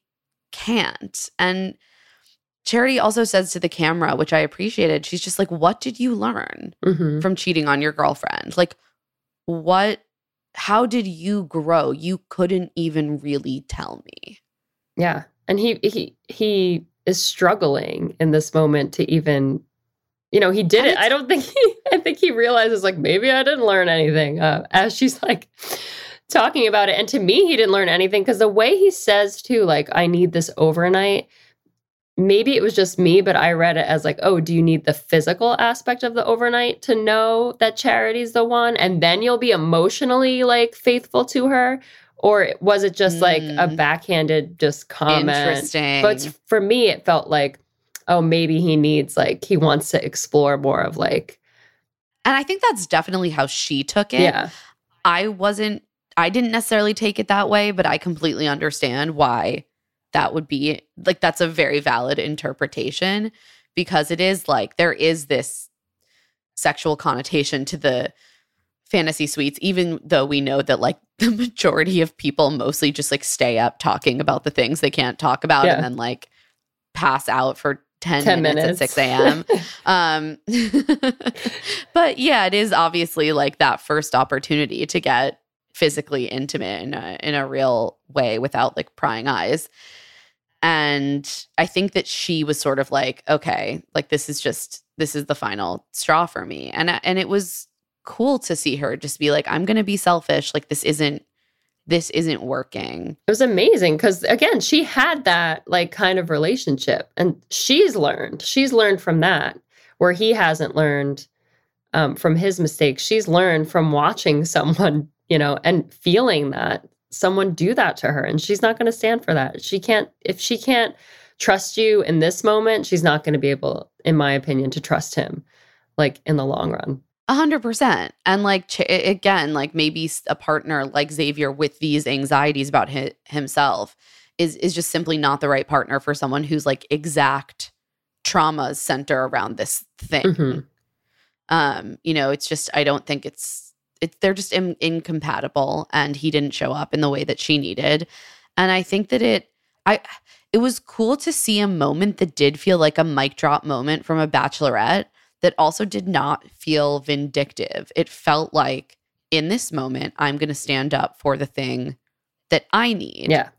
can't. And Charity also says to the camera, which I appreciated, she's just like, What did you learn? hmm from cheating on your girlfriend? Like, what, how did you grow? You couldn't even really tell me. Yeah. And he he he is struggling in this moment to even you know, he did it. I don't think he *laughs* I think he realizes like maybe I didn't learn anything. Uh, as she's like talking about it. And to me, he didn't learn anything because the way he says too, like, I need this overnight. Maybe it was just me, but I read it as like, oh, do you need the physical aspect of the overnight to know that charity's the one? And then you'll be emotionally like faithful to her? Or was it just like a Mm. backhanded just comment? Interesting. But for me, it felt like, oh, maybe he needs like he wants to explore more of like, and I think that's definitely how she took it. yeah, I wasn't, I didn't necessarily take it that way, but I completely understand why that would be like, that's a very valid interpretation because it is like there is this sexual connotation to the fantasy suites, even though we know that like *laughs* the majority of people mostly just like stay up talking about the things they can't talk about Yeah. and then like pass out for 10, 10 minutes, minutes at 6 a.m. *laughs* um, *laughs* but yeah, it is obviously like that first opportunity to get physically intimate in a, in a real way without like prying eyes. And I think that she was sort of like, okay, like this is just this is the final straw for me. And and it was cool to see her just be like, I'm gonna be selfish. Like this isn't this isn't working. It was amazing because again, she had that like kind of relationship, and she's learned. She's learned from that where he hasn't learned um, from his mistakes. She's learned from watching *laughs* someone, you know, and feeling that someone do that to her, and she's not going to stand for that. She can't if she can't trust you in this moment. She's not going to be able, in my opinion, to trust him like in the long run. A hundred percent. And like ch- again, like maybe a partner like Xavier with these anxieties about hi- himself is is just simply not the right partner for someone whose like exact traumas center around this thing. Mhm. Um, you know, it's just I don't think it's it, they're just in, incompatible and he didn't show up in the way that she needed. And I think that it I it was cool to see a moment that did feel like a mic drop moment from a bachelorette that also did not feel vindictive. It felt like in this moment I'm going to stand up for the thing that I need Yeah.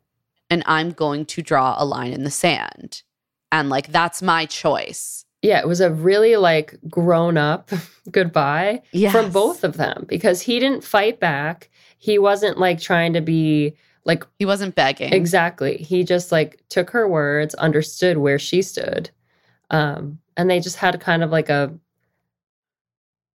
and I'm going to draw a line in the sand. And like that's my choice. Yeah, it was a really like grown up *laughs* goodbye Yes. from both of them because he didn't fight back. He wasn't like trying to be like He wasn't begging. exactly. He just like took her words, understood where she stood. Um and they just had kind of like a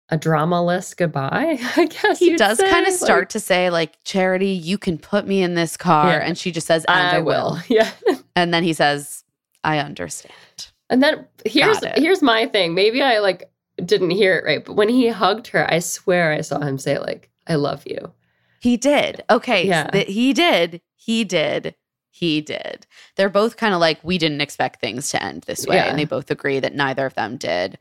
a dramaless goodbye, *laughs* I guess. He does say. kind of Like, start to say like charity you can put me in this car Yeah. and she just says and I, I will. will. *laughs* Yeah. and then he says I understand. And then here's here's my thing. Maybe I like didn't hear it right, but when he hugged her, I swear I saw him say like, "I love you." He did. Okay. Yeah. th- he did. He did. He did. They're both kind of like, we didn't expect things to end this way. Yeah. And they both agree that neither of them did.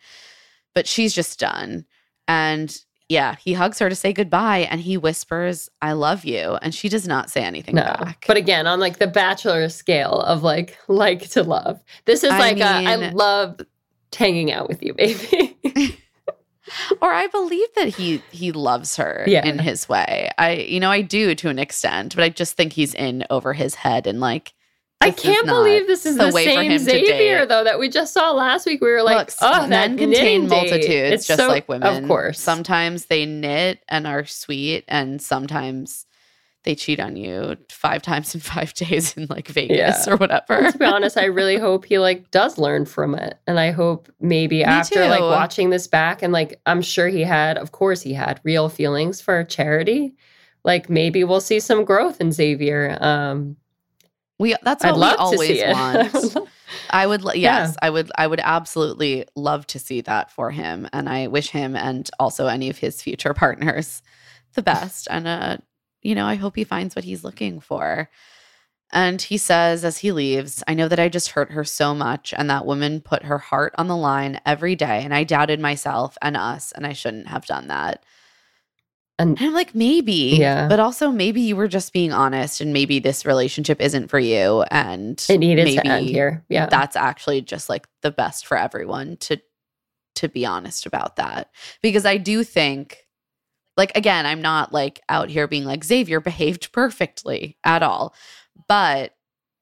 But she's just done. And yeah, he hugs her to say goodbye and he whispers, I love you. And she does not say anything No, back. but again, on like the Bachelor scale of like *laughs* like to love, this is I like a, I love hanging out with you, baby. *laughs* or I believe that he he loves her Yeah. in his way. I you know, I do to an extent, but I just think he's in over his head and like I can't believe this is the the, way for same Xavier though that we just saw last week. We were like, Look, oh, men contain date. multitudes, It's just so- like women. Of course, Sometimes they knit and are sweet, and sometimes they cheat on you five times in *laughs* five days in like Vegas Yeah. or whatever. And to be honest, I really *laughs* hope he like does learn from it. And I hope maybe after like watching this back and like I'm sure he had, of course he had real feelings for charity. Like maybe we'll see some growth in Xavier. Um we that's I'd what we love to always *laughs* want. I would, li- Yeah. yes, I would, I would absolutely love to see that for him, and I wish him and also any of his future *laughs* partners the best. And uh, you know, I hope he finds what he's looking for. And he says as he leaves, I know that I just hurt her so much, and that woman put her heart on the line every day, and I doubted myself and us, and I shouldn't have done that. And And I'm like, maybe, Yeah. but also maybe you were just being honest, and maybe this relationship isn't for you, and it needed maybe to end here. Yeah. that's actually just like the best for everyone to to be honest about that because i do think like again i'm not like out here being like xavier behaved perfectly at all but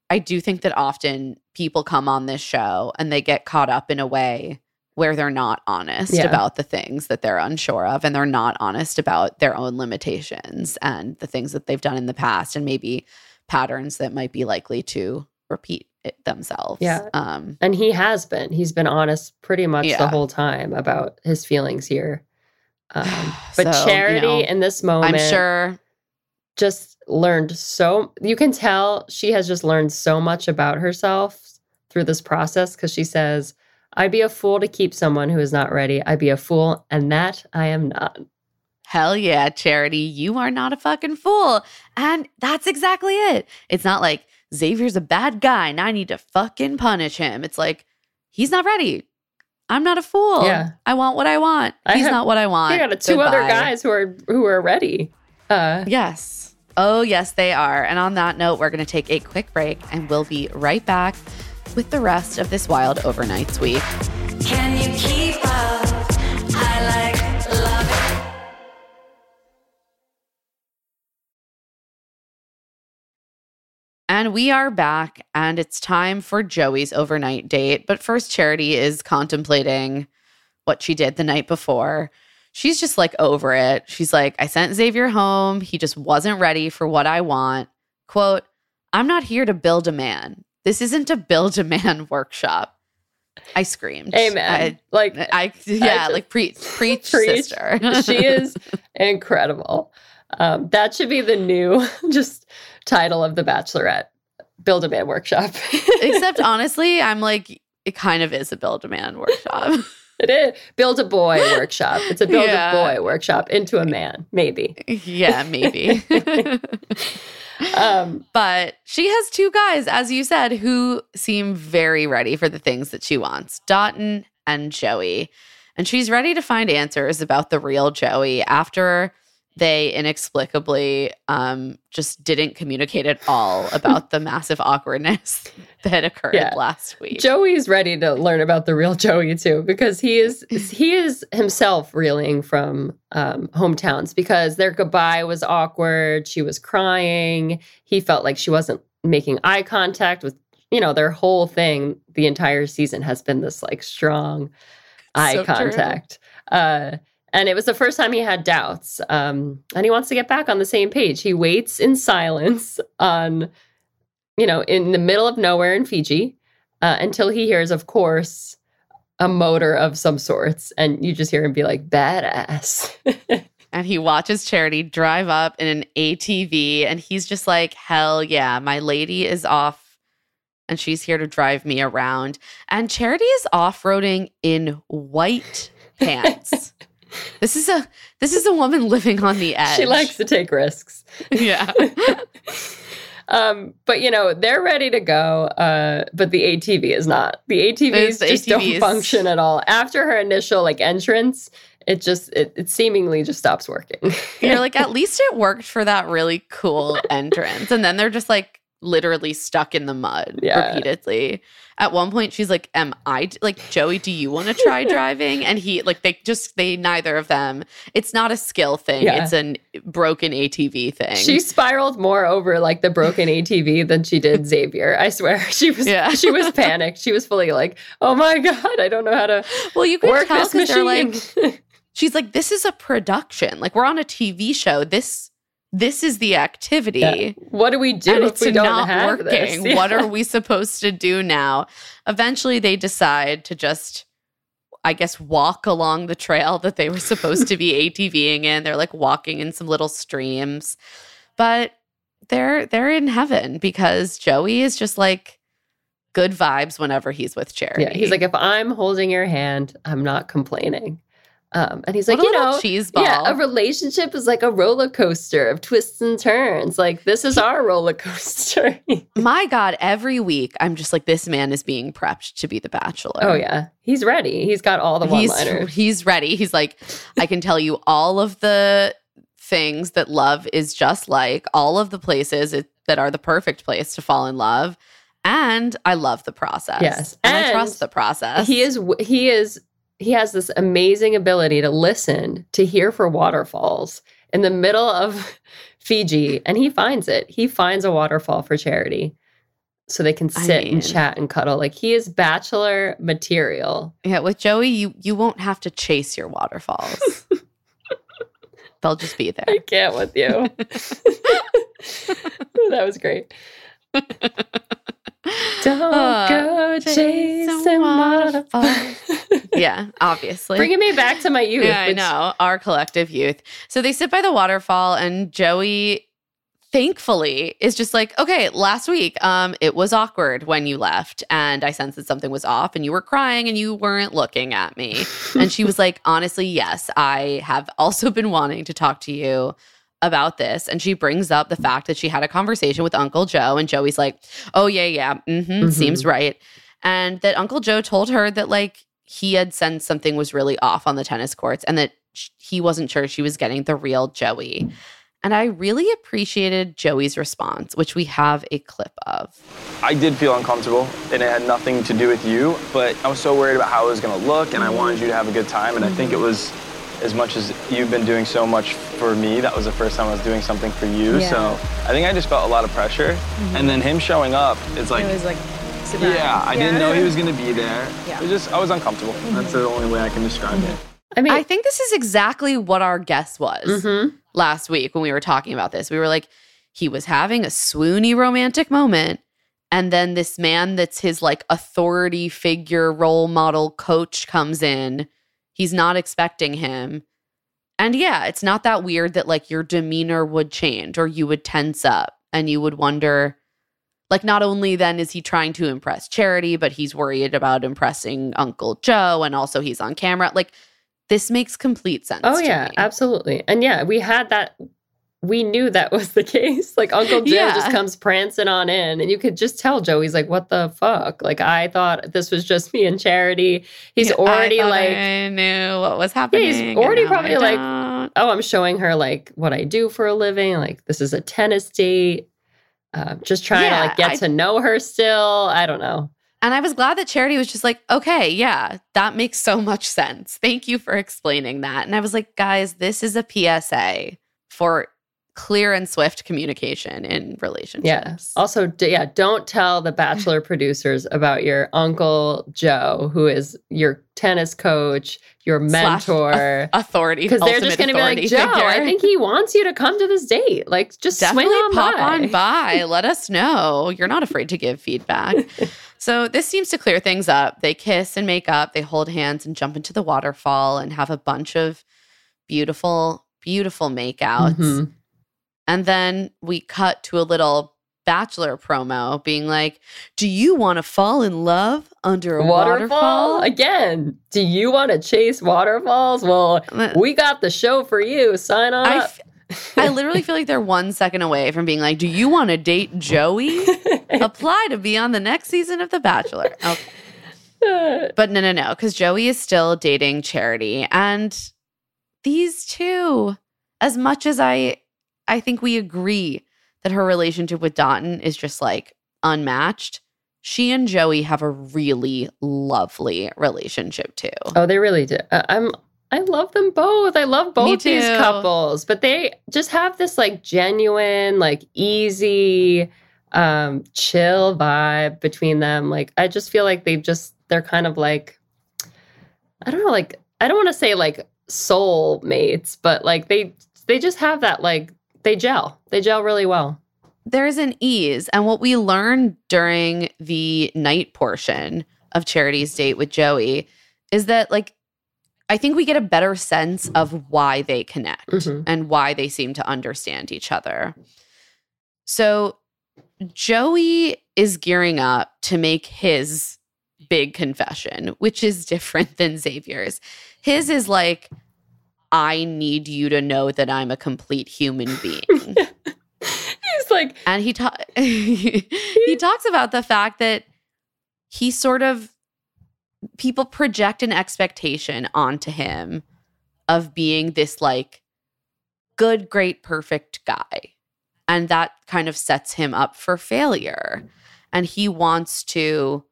i do think that often people come on this show and they get caught up in a way where they're not honest Yeah. about the things that they're unsure of and they're not honest about their own limitations and the things that they've done in the past and maybe patterns that might be likely to repeat it themselves. Yeah. Um and he has been. He's been honest pretty much the whole time about his feelings here. Um, *sighs* but So, you Charity know, in this moment, I'm sure just learned so. You can tell she has just learned so much about herself through this process because she says, "I'd be a fool to keep someone who is not ready. I'd be a fool, and that I am not." hell yeah, Charity, you are not a fucking fool. And that's exactly it. It's not like Xavier's a bad guy and I need to fucking punish him. It's like he's not ready. I'm not a fool. Yeah. I want what I want. I He's have- not what I want. Got two other guys who are who are ready. Uh, Yes. Oh, yes, they are. And on that note, we're going to take a quick break and we'll be right back with the rest of this wild overnights week. Can you keep up? I like love it. And we are back, and it's time for Joey's overnight date. But first, Charity is contemplating what she did the night before. She's just like over it. She's like, I sent Xavier home. He just wasn't ready for what I want. Quote, I'm not here to build a man. This isn't a build a man *laughs* workshop. I screamed. amen. like I, I yeah, just- like preach, *laughs* preach, Preach. sister. *laughs* she is incredible. Um, that should be the new just title of the Bachelorette. Build a man workshop. Except honestly, I'm like, it kind of is a build a man workshop. It is build a boy *laughs* workshop. It's a build Yeah. a boy workshop into a man, maybe. yeah, maybe. *laughs* Um, but she has two guys, as you said, who seem very ready for the things that she wants Dotun and Joey. And she's ready to find answers about the real Joey after they inexplicably um, just didn't communicate at all about the massive awkwardness *laughs* that occurred Yeah. last week. Joey's ready to learn about the real Joey too, because he is he is himself reeling from um, hometowns because their goodbye was awkward. She was crying. He felt like she wasn't making eye contact with you know their whole thing. The entire season has been this like strong eye So true. contact. Uh, and it was the first time he had doubts. Um, and he wants to get back on the same page. He waits in silence on, you know, in the middle of nowhere in Fiji uh, until he hears, of course, a motor of some sorts. And you just hear him be like, badass. *laughs* and he watches Charity drive up in an ATV, and he's just like, hell yeah, my lady is off. And she's here to drive me around. And Charity is off roading in white pants. *laughs* this is a this is a woman living on the *laughs* edge. she likes to take risks. yeah. *laughs* Um, but you know, they're ready to go. Uh, but the ATV is not. The ATVs the just ATV don't function at all. After her initial like entrance, it just it, it seemingly just stops working. *laughs* You're like, at least it worked for that really cool entrance. And then they're just like literally stuck in the mud Yeah. repeatedly. At one point, she's like, Am I like, Joey, do you want to try *laughs* driving? And he, like, they just, they, neither of them, it's not a skill thing. Yeah. It's a broken ATV thing. She spiraled more over like the broken ATV than she did *laughs* Xavier. I swear, *laughs* she was Yeah. she was panicked. She was fully like, "Oh my god, I don't know how to well, you can work tell this because they're machine." like, she's like, This is a production. Like, we're on a TV show. This, this is the activity. Yeah. What do we do and if it's we don't not have working. this? *laughs* What are we supposed to do now? Eventually, they decide to just, I guess, walk along the trail that they were supposed to be *laughs* ATVing in. They're like walking in some little streams, but they're they're in heaven because Joey is just like good vibes whenever he's with Charity. Yeah, he's like, if I'm holding your hand, I'm not complaining. Um, and he's like, you know, cheese ball. yeah, a relationship is like a roller coaster of twists and turns. Like this is our roller *laughs* coaster. My God, every week I'm just like, this man is being prepped to be the Bachelor. oh yeah, he's ready. He's got all the one he's he's ready. He's like, I can tell you all of the things that love is just like, all of the places it, that are the perfect place to fall in love, and I love the process. Yes. and, I trust the process. He is he is he has this amazing ability to listen to hear for waterfalls in the middle of *laughs* Fiji and he finds it. He finds a waterfall for charity. So they can I sit mean- and chat and cuddle. Like he is bachelor material. Yeah, with Joey, you you won't have to chase your waterfalls. *laughs* They'll just be there. I can't with you. *laughs* that was great. Don't Uh, go chasing waterfalls. *laughs* yeah, obviously. Bringing me back to my youth. Yeah, I know. Our collective youth. So they sit by the waterfall and Joey thankfully is just like, okay, last week, um, it was awkward when you left and I sensed that something was off and you were crying and you weren't looking at me. and she was like, honestly, yes, I have also been wanting to talk to you about this. And she brings up the fact that she had a conversation with Uncle Joe, and Joey's like, oh, yeah, yeah, mm-hmm, Mhm. seems right. And that Uncle Joe told her that, like, he had sensed something was really off on the tennis courts and that he wasn't sure she was getting the real Joey. And I really appreciated Joey's response, which we have a clip of. I did feel uncomfortable, and it had nothing to do with you, but I was so worried about how it was gonna look, and I wanted you to have a good time, and I think it was as much as you've been doing so much for me, that was the first time I was doing something for you, Yeah. so I think I just felt a lot of pressure, mm-hmm. and then him showing up, it's like, it was like, surprise. yeah, I didn't know he was gonna be there. Yeah. It was just, I was uncomfortable. Mm-hmm. That's the only way I can describe it. Mm-hmm. I mean, I think this is exactly what our guess was mhm. last week when we were talking about this. We were like, he was having a swoony romantic moment. And then this man that's his like authority figure, role model, coach comes in. He's not expecting him. And yeah, it's not that weird that like your demeanor would change or you would tense up and you would wonder like not only then is he trying to impress Charity, but he's worried about impressing Uncle Joe and also he's on camera. Like this makes complete sense. Oh yeah, me. absolutely. And yeah, we had that we knew that *laughs* was the case. Like Uncle Joe Yeah. just comes prancing on in, and you could just tell Joey's like, "What the fuck?" Like I thought this was just me and Charity. He's Yeah, already thought like, I knew what was happening. he's already probably like- "Oh, I'm showing her like what I do for a living. Like this is a tennis date. Uh, just trying Yeah, to like get I- to know her still. I don't know. And I was glad that Charity was just like, okay, yeah, that makes so much sense. Thank you for explaining that. And I was like, guys, this is a PSA for clear and swift communication in Yeah. relationships. Also, d- yeah, don't tell the Bachelor *laughs* producers about your Uncle Joe, who is your tennis coach, your mentor. Authority. Because they're just going to be like, Joe, I think he wants you to come to this date. Like, just Definitely swing on pop by. on by. *laughs* Let us know. You're not afraid to give feedback. so this seems to clear things up. They kiss and make up. They hold hands and jump into the waterfall and have a bunch of beautiful, beautiful makeouts. Mhm. And then we cut to a little bachelor promo being like, Do you want to fall in love under a Waterfall? waterfall? Again, do you want to chase waterfalls? Well, uh, we got the show for you. Sign on I, up. f- I literally feel like they're one second away from being like, Do you want to date Joey? *laughs* Apply to be on the next season of The Bachelor. Okay. But no, no, no, because Joey is still dating Charity. And these two, as much as I I think we agree that her relationship with Dotun is just like unmatched, she and Joey have a really lovely relationship too. Oh, they really do. Uh, I'm. I love them both. I love both these couples, but they just have this like genuine, like easy, um, chill vibe between them. Like I just feel like they've just they're kind of like I don't know, like I don't want to say like soul mates, but like they they just have that like they gel. They gel really well. there's an ease. And what we learned during the night portion of Charity's date with Joey is that, like, I think we get a better sense of why they connect Mhm. and why they seem to understand each other. So, Joey is gearing up to make his big confession, which is different than Xavier's. His is like, I need you to know that I'm a complete human *laughs* being. He's like, and he ta- *laughs* he talks about the fact that he sort of people project an expectation onto him of being this like good great perfect guy and that kind of sets him up for failure and he wants to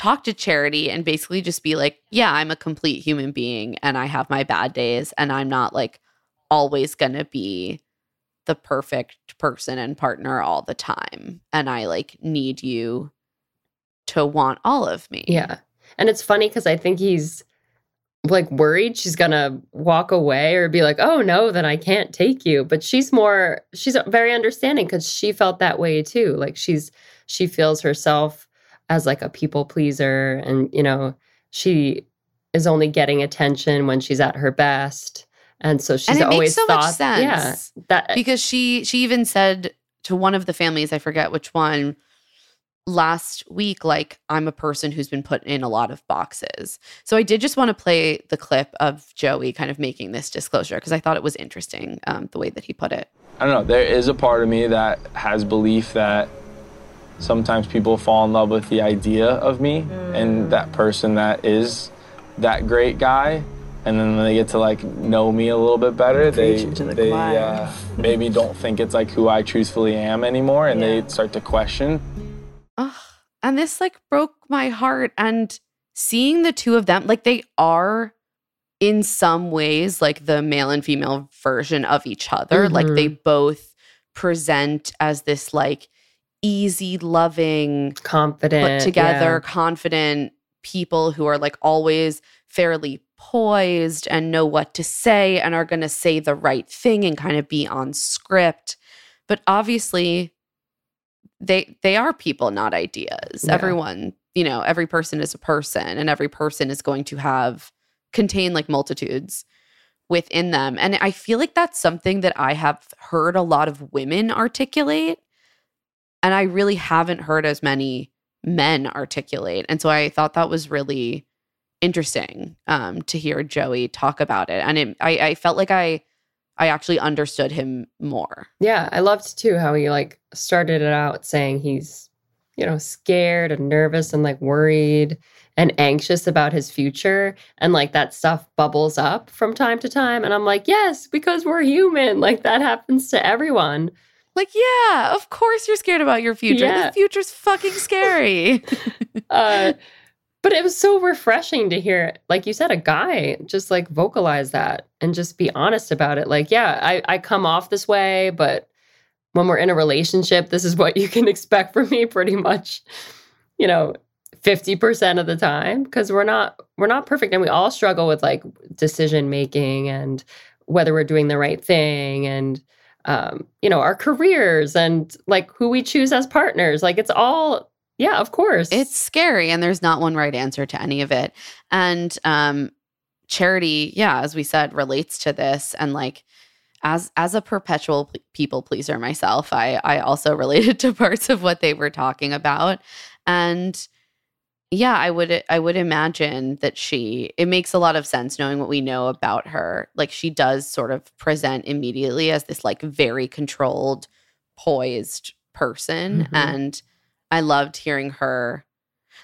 talk to charity and basically just be like yeah i'm a complete human being and i have my bad days and i'm not like always going to be the perfect person and partner all the time and i like need you to want all of me Yeah. And it's funny because I think he's like worried she's gonna walk away or be like, oh no, then I can't take you. But she's more, she's very understanding because she felt that way too. Like she's, she feels herself as like a people pleaser and, you know, she is only getting attention when she's at her best. And so she's and it always makes so thought, much sense yeah, that because she she even said to one of the families i forget which one last week like i'm a person who's been put in a lot of boxes so i did just want to play the clip of joey kind of making this disclosure because i thought it was interesting um, the way that he put it I don't know. There is a part of me that has belief that sometimes people fall in love with the idea of me and that person that is that great guy. And then when they get to like know me a little bit better, they the they uh, maybe don't think it's like who I truthfully am anymore, and Yeah. they start to question. Ugh. and this like broke my heart and seeing the two of them like they are in some ways like the male and female version of each other like Mhm. they both present as this like easy loving confident. put together yeah. confident people who are like always fairly poised and know what to say and are going to say the right thing and kind of be on script but obviously they they are people not ideas Yeah. everyone you know every person is a person and every person is going to have contain like multitudes within them and i feel like that's something that i have heard a lot of women articulate and i really haven't heard as many men articulate and so i thought that was really interesting um to hear joey talk about it and it, I, I felt like i I actually understood him more. Yeah, I loved too how he like started it out saying he's, you know, scared and nervous and like worried and anxious about his future. And like that stuff bubbles up from time to time. And I'm like, yes, because we're human. Like that happens to everyone. Like, yeah, of course you're scared about your future. Yeah. The future's fucking scary. *laughs* Uh, but it was so refreshing to hear, like you said, a guy just like vocalize that and just be honest about it. Like, yeah, I, I come off this way, but when we're in a relationship, this is what you can *laughs* expect from me pretty much, you know, 50% of the time. Cause we're not we're not perfect and we all struggle with like decision making and whether we're doing the right thing and um, you know, our careers and like who we choose as partners. Like it's all yeah, of course. it's scary and there's not one right answer to any of it. And um charity, yeah, as we said, relates to this and like as as a perpetual people pleaser myself, I I also *laughs* related to parts of what they were talking about. And yeah, I would I would imagine that she it makes a lot of sense knowing what we know about her. Like she does sort of present immediately as this like very controlled, poised person Mhm. and I loved hearing her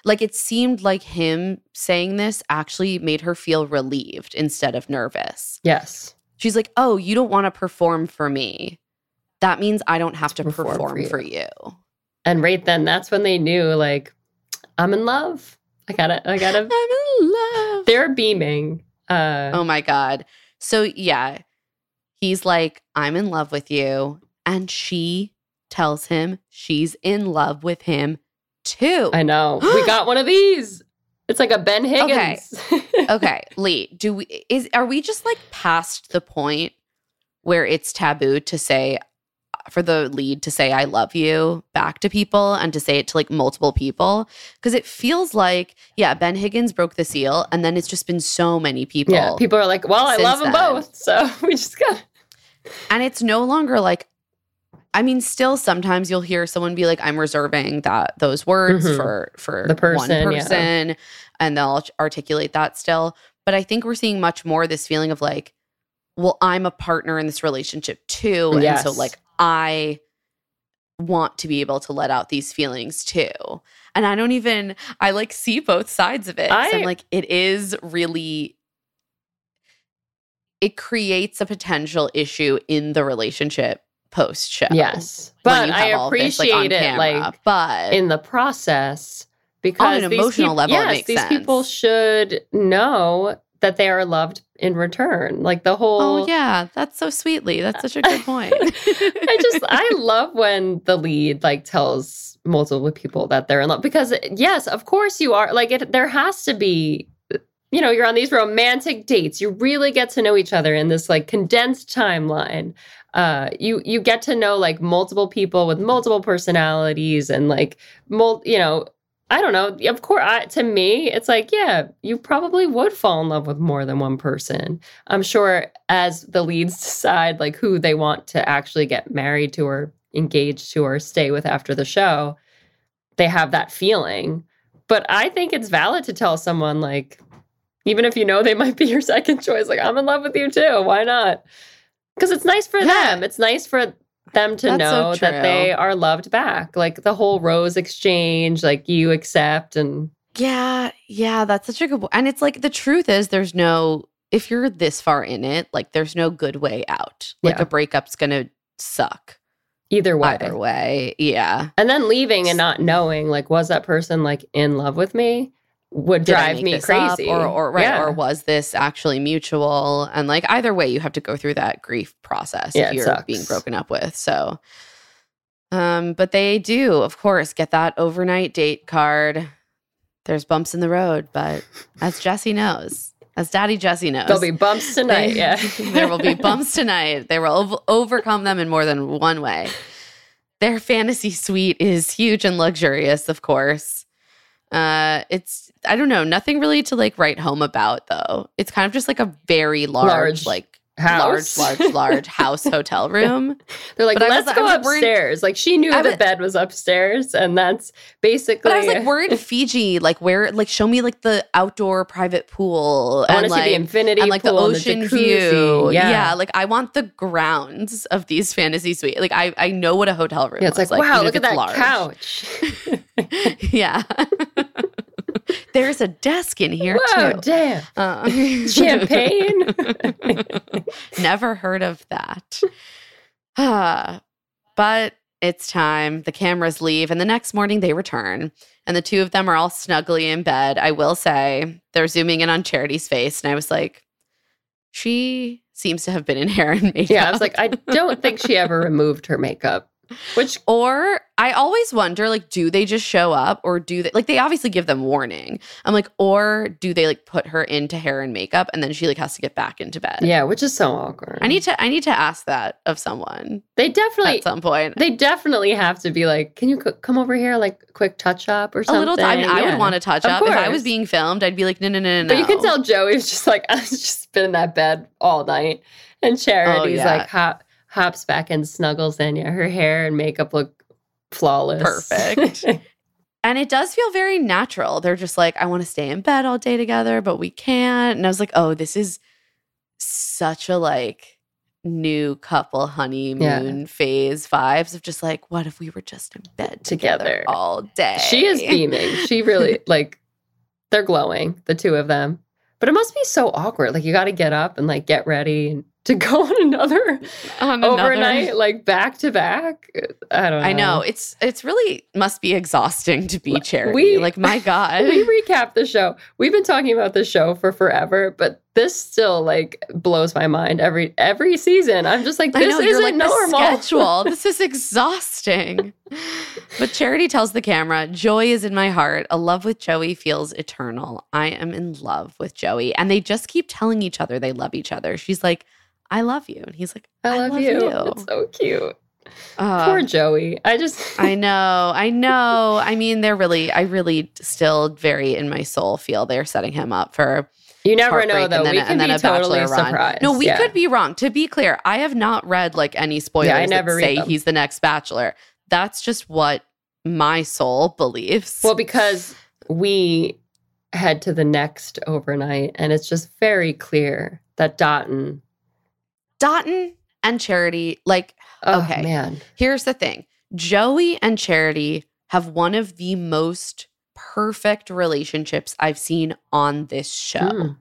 like it seemed like him saying this actually made her feel relieved instead of nervous. yes. She's like, "Oh, you don't want to perform for me. That means I don't have to To perform perform, for for you." And right then, that's when they knew, like, I'm in love. I gotta, I gotta. I'm in love. They're beaming. Uh, Oh my God. So, yeah, he's like, I'm in love with you. And she tells him she's in love with him too. I know. *gasps* we got one of these. It's like a Ben Higgins. *laughs* okay, Leigh, do we is are we just like past the point where it's taboo to say for the lead to say I love you back to people and to say it to like multiple people because it feels like yeah, Ben Higgins broke the seal and then it's just been so many people. yeah. People are like, well, I love them then. both. So *laughs* we just got. And it's no longer like I mean, still sometimes you'll hear someone be like, I'm reserving that those words Mhm. for for The person, one yeah. and they'll articulate that still. But I think we're seeing much more this feeling of like, well, I'm a partner in this relationship too. And so like I want to be able to let out these feelings too. And I don't even I like see both sides of it. I- I'm like, it is really it creates a potential issue in the relationship post show. Yes. But I all this, like, appreciate it, camera. like, but in the process because on an emotional peop- level, it yes, makes these people should know that they are loved in return. Like the whole oh yeah, that's so sweetly. That's such a good point. *laughs* I just I *laughs* love when the lead like tells multiple people that they're in love because yes, of course you are. Like it there has to be you know, you're on these romantic dates. You really get to know each other in this like condensed timeline. Uh you you get to know like multiple people with multiple personalities and like mul- you know, I don't know. Of course, I, to me, it's like, yeah, you probably would fall in love with more than one person. I'm sure as the leads decide like who they want to actually get married to or engaged to or stay with after the show, they have that feeling. But I think it's valid to tell someone like, even if you know they might be your *laughs* second choice, like I'm in love with you too. Why not? Because it's nice for Yeah. them. It's nice for them to That's so know that they are loved back. Like the whole rose exchange, like you accept and yeah, yeah, that's such a good point. And it's like the truth is there's no if you're this far in it, like there's no good way out. Like Yeah. a breakup's gonna suck either way. either way. Yeah. And then leaving and not knowing, like, was that person like in love with me? Would Did drive me crazy. or or right Yeah. or was this actually mutual and like either way you have to go through that grief process Yeah, if you're sucks. being broken up with so um but they do of course get that overnight date card there's bumps in the road but as jesse knows as daddy jesse knows There'll be bumps tonight. they- yeah. *laughs* there will be bumps tonight. They will ov- overcome them in more than one way. Their fantasy suite is huge and luxurious, of course. Uh, it's I don't know, nothing really to like write home about though. It's kind of just like a very large, Large. like house. large, large, large house *laughs* hotel room. They're like, But let's go was like, upstairs. like she knew I the was- bed was upstairs, and that's basically. But I was like, *laughs* we're in Fiji. Like, where? Like, show me like the outdoor private pool I and see the infinity and like the ocean jacuzzi. view. Yeah. like I want the grounds of these fantasy suites. Like, I I know what a hotel room. Yeah, it's looks like, wow, look at that large. couch. *laughs* yeah. *laughs* There's a desk in here Whoa, too. damn. Uh, *laughs* Champagne. *laughs* Never heard of that. Ah, but it's time. The cameras leave, and the next morning they return. And the two of them are all snugly in bed. I will say they're zooming in on Charity's face, and I was like, she seems to have been in hair and makeup. yeah, I was like, I don't think she ever removed her makeup. Which Or I always wonder, like, do they just show up or do they like they obviously give them warning? I'm like, or do they like put her into hair and makeup and then she like has to get back into bed? yeah, which is so awkward. I need to I need to ask that of someone They definitely at some point. they definitely have to be like, can you co- come over here, like quick touch up or something?" a little time. I Yeah. would want to touch Of up. If I was being filmed, I'd be like, no, no, no, no, But you can tell Joey was just like, *laughs* "I've just been in that bed all night. And Charity's Oh, yeah. like hop, hops back and snuggles in. Yeah, her hair and makeup look flawless. Perfect. *laughs* And it does feel very natural. They're just like, I want to stay in bed all day together, but we can't. And I was like, oh, this is such a like new couple honeymoon phase vibes of just like, what if we were just in bed together, Together. all day? she is beaming. She really *laughs* like they're glowing, the two of them. But it must be so awkward. Like you got to get up and like get ready and to go on another On another- overnight, like back to back. I don't know. I know it's it's really must be exhausting to be charity. we- like my *laughs* God, we recap the show. We've been talking about the show for forever, but this still like blows my mind every every season. I'm just like, this know isn't like normal. schedule. *laughs* this is exhausting. But Charity tells the camera, "Joy is in my heart. A love with Joey feels eternal. I am in love with Joey." And they just keep telling each other they love each other. She's like, "I love you," and he's like, I love, you. It's so cute. Uh, Poor Joey. I just I *laughs* know, I know. I mean, they're really, I really still very in my soul feel they're setting him up for you never know though. and then, we a- can and then be totally surprised. No, we Yeah. could be wrong. To be clear, I have not read like any spoilers I never that say them. he's the next bachelor. That's just what my soul believes. Well, because we head to the next overnight, and it's just very clear that Dotun. Dotun and Charity, like, Oh Okay. man, here's the thing Joey and Charity have one of the most perfect relationships I've seen on this show. Mm.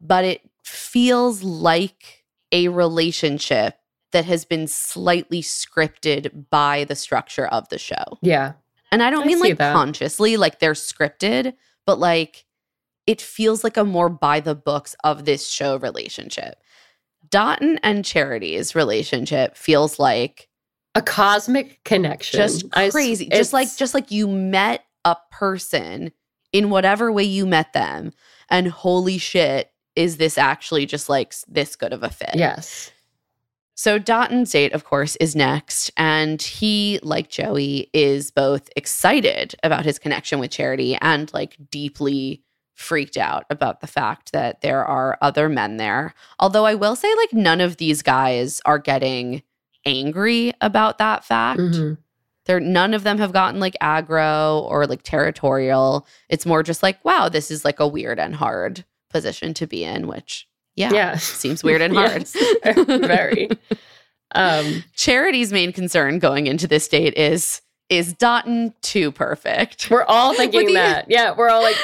but it feels like a relationship that has been slightly scripted by the structure of the show. yeah, And I don't I mean like that. consciously, like they're scripted, but like it feels like a more by the books of this show relationship. Dotun and Charity's relationship feels like a cosmic connection. just I crazy. just like just like you met a person in whatever way you met them, and holy shit, is this actually just like this good of a fit? yes, So Dotun's date, of course, is next, and he, like Joey, is both excited about his connection with Charity and like deeply freaked out about the fact that there are other men there. Although I will say, like, none of these guys are getting angry about that fact. Mhm. They're none of them have gotten like aggro or like territorial. It's more just like, wow, this is like a weird and hard position to be in, which yeah, yeah, seems weird and *laughs* hard. Yes, *laughs* very. Um, Charity's main concern going into this date is is Dotun too perfect? we're all thinking the- that. Yeah, we're all like,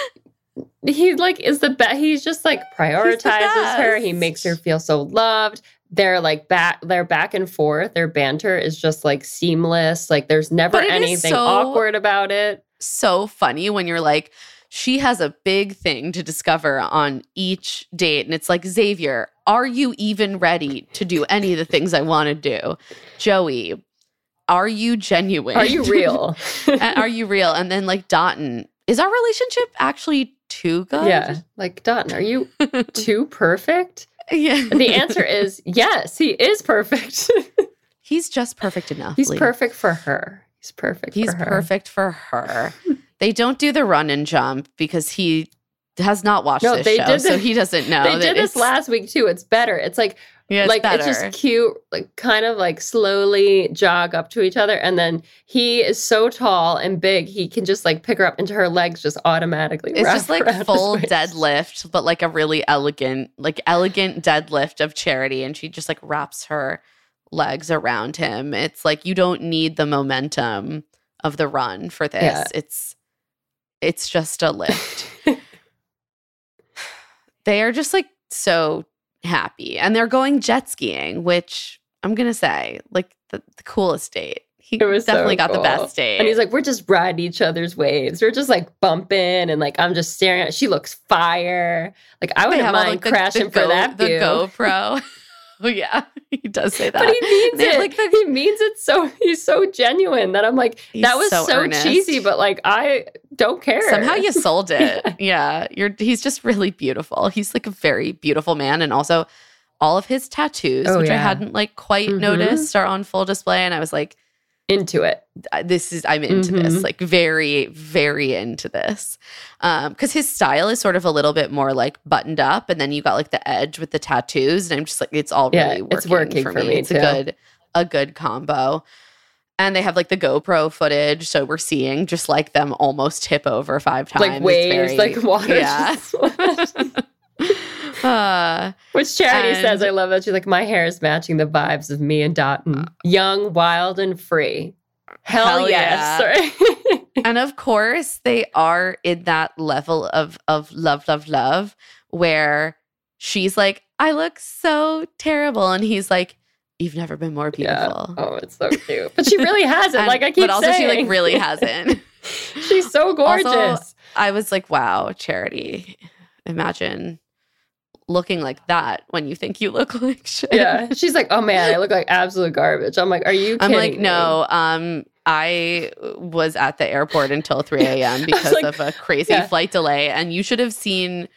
he like is the best. He's just like prioritizes her. He makes her feel so loved. They're like back. They're back and forth. Their banter is just like seamless. Like there's never But it is anything so- awkward about it. so funny when you're like, she has a big thing to discover on each date. And it's like, Xavier, are you even ready to do any of the things I want to do? Joey, are you genuine? Are you real? *laughs* Are you real? And then like Dotun, is our relationship actually too good? yeah. Like Dotun, are you *laughs* too perfect? yeah. The answer is yes. He is perfect. *laughs* He's just perfect enough. He's Lee. perfect for her. He's perfect. He's for her. perfect for her. they don't do the run and jump because he has not watched No, this they show, did so he doesn't *laughs* know. they did this last week too. It's better. It's like Yeah, it's like better. it's just cute, like kind of like slowly jog up to each other, and then he is so tall and big, he can just like pick her up into her legs just automatically. It's just like full deadlift, but like a really elegant, like elegant deadlift of charity. And she just like wraps her legs around him. It's like you don't need the momentum of the run for this. Yeah. It's it's just a lift. *laughs* they are just like so happy. And they're going jet skiing, which I'm gonna say, like the, the coolest date. He It was so definitely got the best date. And he's like, we're just riding each other's waves. We're just like bumping, and like I'm just staring at. She looks fire. Like I wouldn't have all, mind like, the- crashing the for Go- that the. GoPro. *laughs* *laughs* oh yeah, *laughs* he does say that. But he means it. like, the- *laughs* he means it so he's so genuine that I'm like, that was so so, cheesy, but like I don't care. Somehow you sold it. yeah, you're. He's just really beautiful. He's like a very beautiful man, and also all of his tattoos, Oh, which I hadn't like quite Mhm. noticed, are on full display. And I was like, into it. this is I'm into this, Mhm. like very, very into this. Um, because his style is sort of a little bit more like buttoned up, and then you got like the edge with the tattoos, and I'm just like, it's all Yeah, really working, it's working for, for me. me, It's too. a good, a good combo. And they have like the GoPro footage, so we're seeing just like them almost tip over five times. Like waves, very- like water. Yeah. *laughs* uh, Which Charity says, I love that. She's like, my hair is matching the vibes of me and Dotun. Young, wild, and free. Hell, Hell yes. Right? *laughs* and of course they are in that level of of love love love where she's like i look so terrible and he's like you've never been more Yeah. beautiful Oh, it's so cute. But she really hasn't. *laughs* And- like I keep but also she like really *laughs* hasn't She's so gorgeous. Also, i was like wow charity imagine looking like that when you think you look *laughs* like shit yeah. She's like, oh man, I look like absolute garbage. I'm like, are you I'm like, me? no. Um, I was at the airport until *laughs* 3 a.m. because like- of a crazy yeah. flight delay, and you should have seen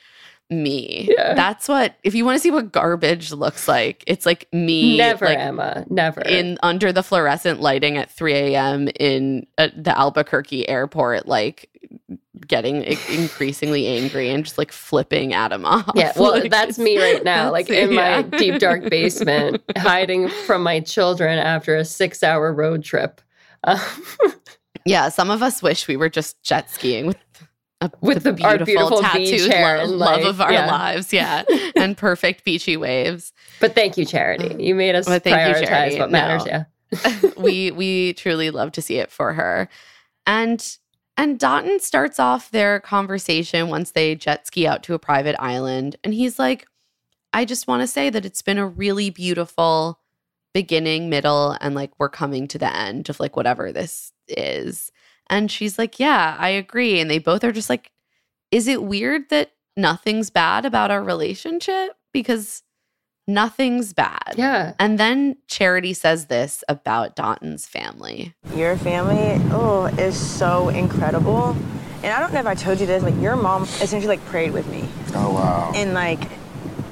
me. Yeah. That's what. If you want to see what garbage looks like, it's like me. Never, like, Emma. Never. in under the fluorescent lighting at 3 a.m. in uh, the Albuquerque airport, like getting increasingly angry and just like flipping Adam off. yeah, *laughs* well, Like, that's me right now, like in my deep dark *laughs* basement, hiding from my children after a six-hour road trip. Um, *laughs* Yeah, some of us wish we were just jet skiing with a, With the- our beautiful beach tattooed hair lo- and, love of our yeah. lives, yeah, and perfect beachy waves. but thank you, Charity. You made us Well, you, prioritize Charity. what matters. No. Yeah. we we truly love to see it for her, and and Dotun starts off their conversation once they jet ski out to a private island, and he's like, "I just want to say that it's been a really beautiful beginning, middle, and like we're coming to the end of like whatever this is." And she's like, "Yeah, I agree." And they both are just like, "Is it weird that nothing's bad about our relationship because nothing's bad?" Yeah. And then Charity says this about Dotun's family. Your family, oh, is so incredible. And I don't know if I told you this, like your mom essentially like prayed with me. Oh wow. And like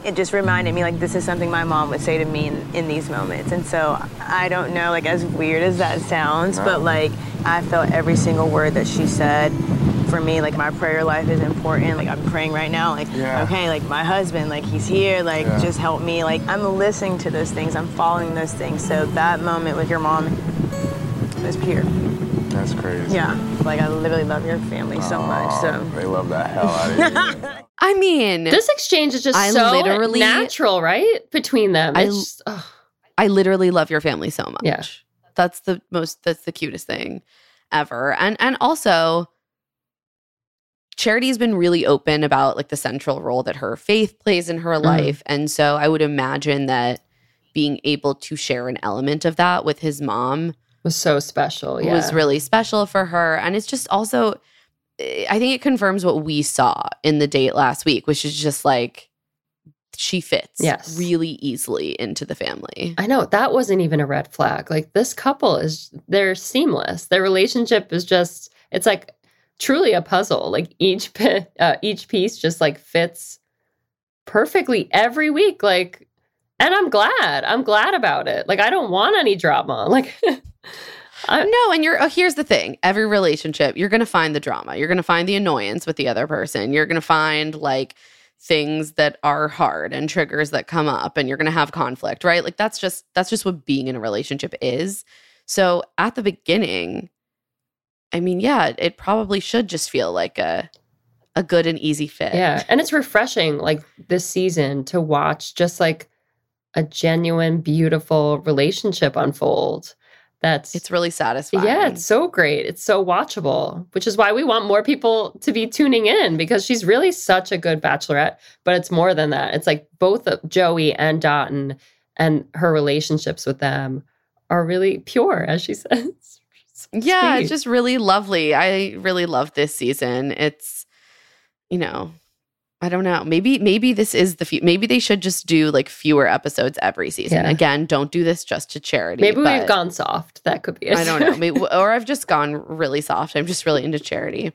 it just reminded me like this is something my mom would say to me in, in these moments. And so I don't know, like as weird as that sounds, but like I felt every single word that she said. For me, like my prayer life is important. Like I'm praying right now, like Yeah. okay, like my husband, like he's here, like Yeah. just help me. Like I'm listening to those things, I'm following those things. So that moment with your mom was pure. That's crazy. Yeah, like I literally love your family so much. So they love the hell out of you. *laughs* I mean, This exchange is just I so literally- natural, right? Between them. I- just, ugh. I literally love your family so much. Yeah. That's the most that's the cutest thing ever. And and also Charity's been really open about like the central role that her faith plays in her mm-hmm. life. And so I would imagine that being able to share an element of that with his mom was so special. Yeah. was really special for her. And it's just also, I think it confirms what we saw in the date last week, which is just like she fits Yes. really easily into the family. I know that wasn't even a red flag. Like this couple is they're seamless. Their relationship is just it's like truly a puzzle. Like each *laughs* uh, each piece just like fits perfectly every week. Like and I'm glad. I'm glad about it. Like I don't want any drama. *laughs* Like I- no, and you're oh, here's the thing. Every relationship, you're gonna find the drama. You're gonna find the annoyance with the other person. You're gonna find like things that are hard and triggers that come up and you're gonna have conflict, right? Like that's just that's just what being in a relationship is. So at the beginning, I mean, yeah, it probably should just feel like a a good and easy fit. Yeah. And it's refreshing, like this season, to watch just like a genuine, beautiful relationship unfold. That's It's really satisfying. yeah, it's so great. It's so watchable, which is why we want more people to be tuning in because she's really such a good bachelorette. But it's more than that. It's like both Joey and Dotun and her relationships with them are really pure, as she *laughs* says. Yeah, sweet. just really lovely. I really love this season. It's, you know, I don't know. Maybe maybe this is the few. Maybe they should just do like fewer episodes every season. Yeah. Again, don't do this just to charity. maybe we've gone soft. That could be it. I don't know. Maybe, *laughs* or I've just gone really soft. I'm just really into charity.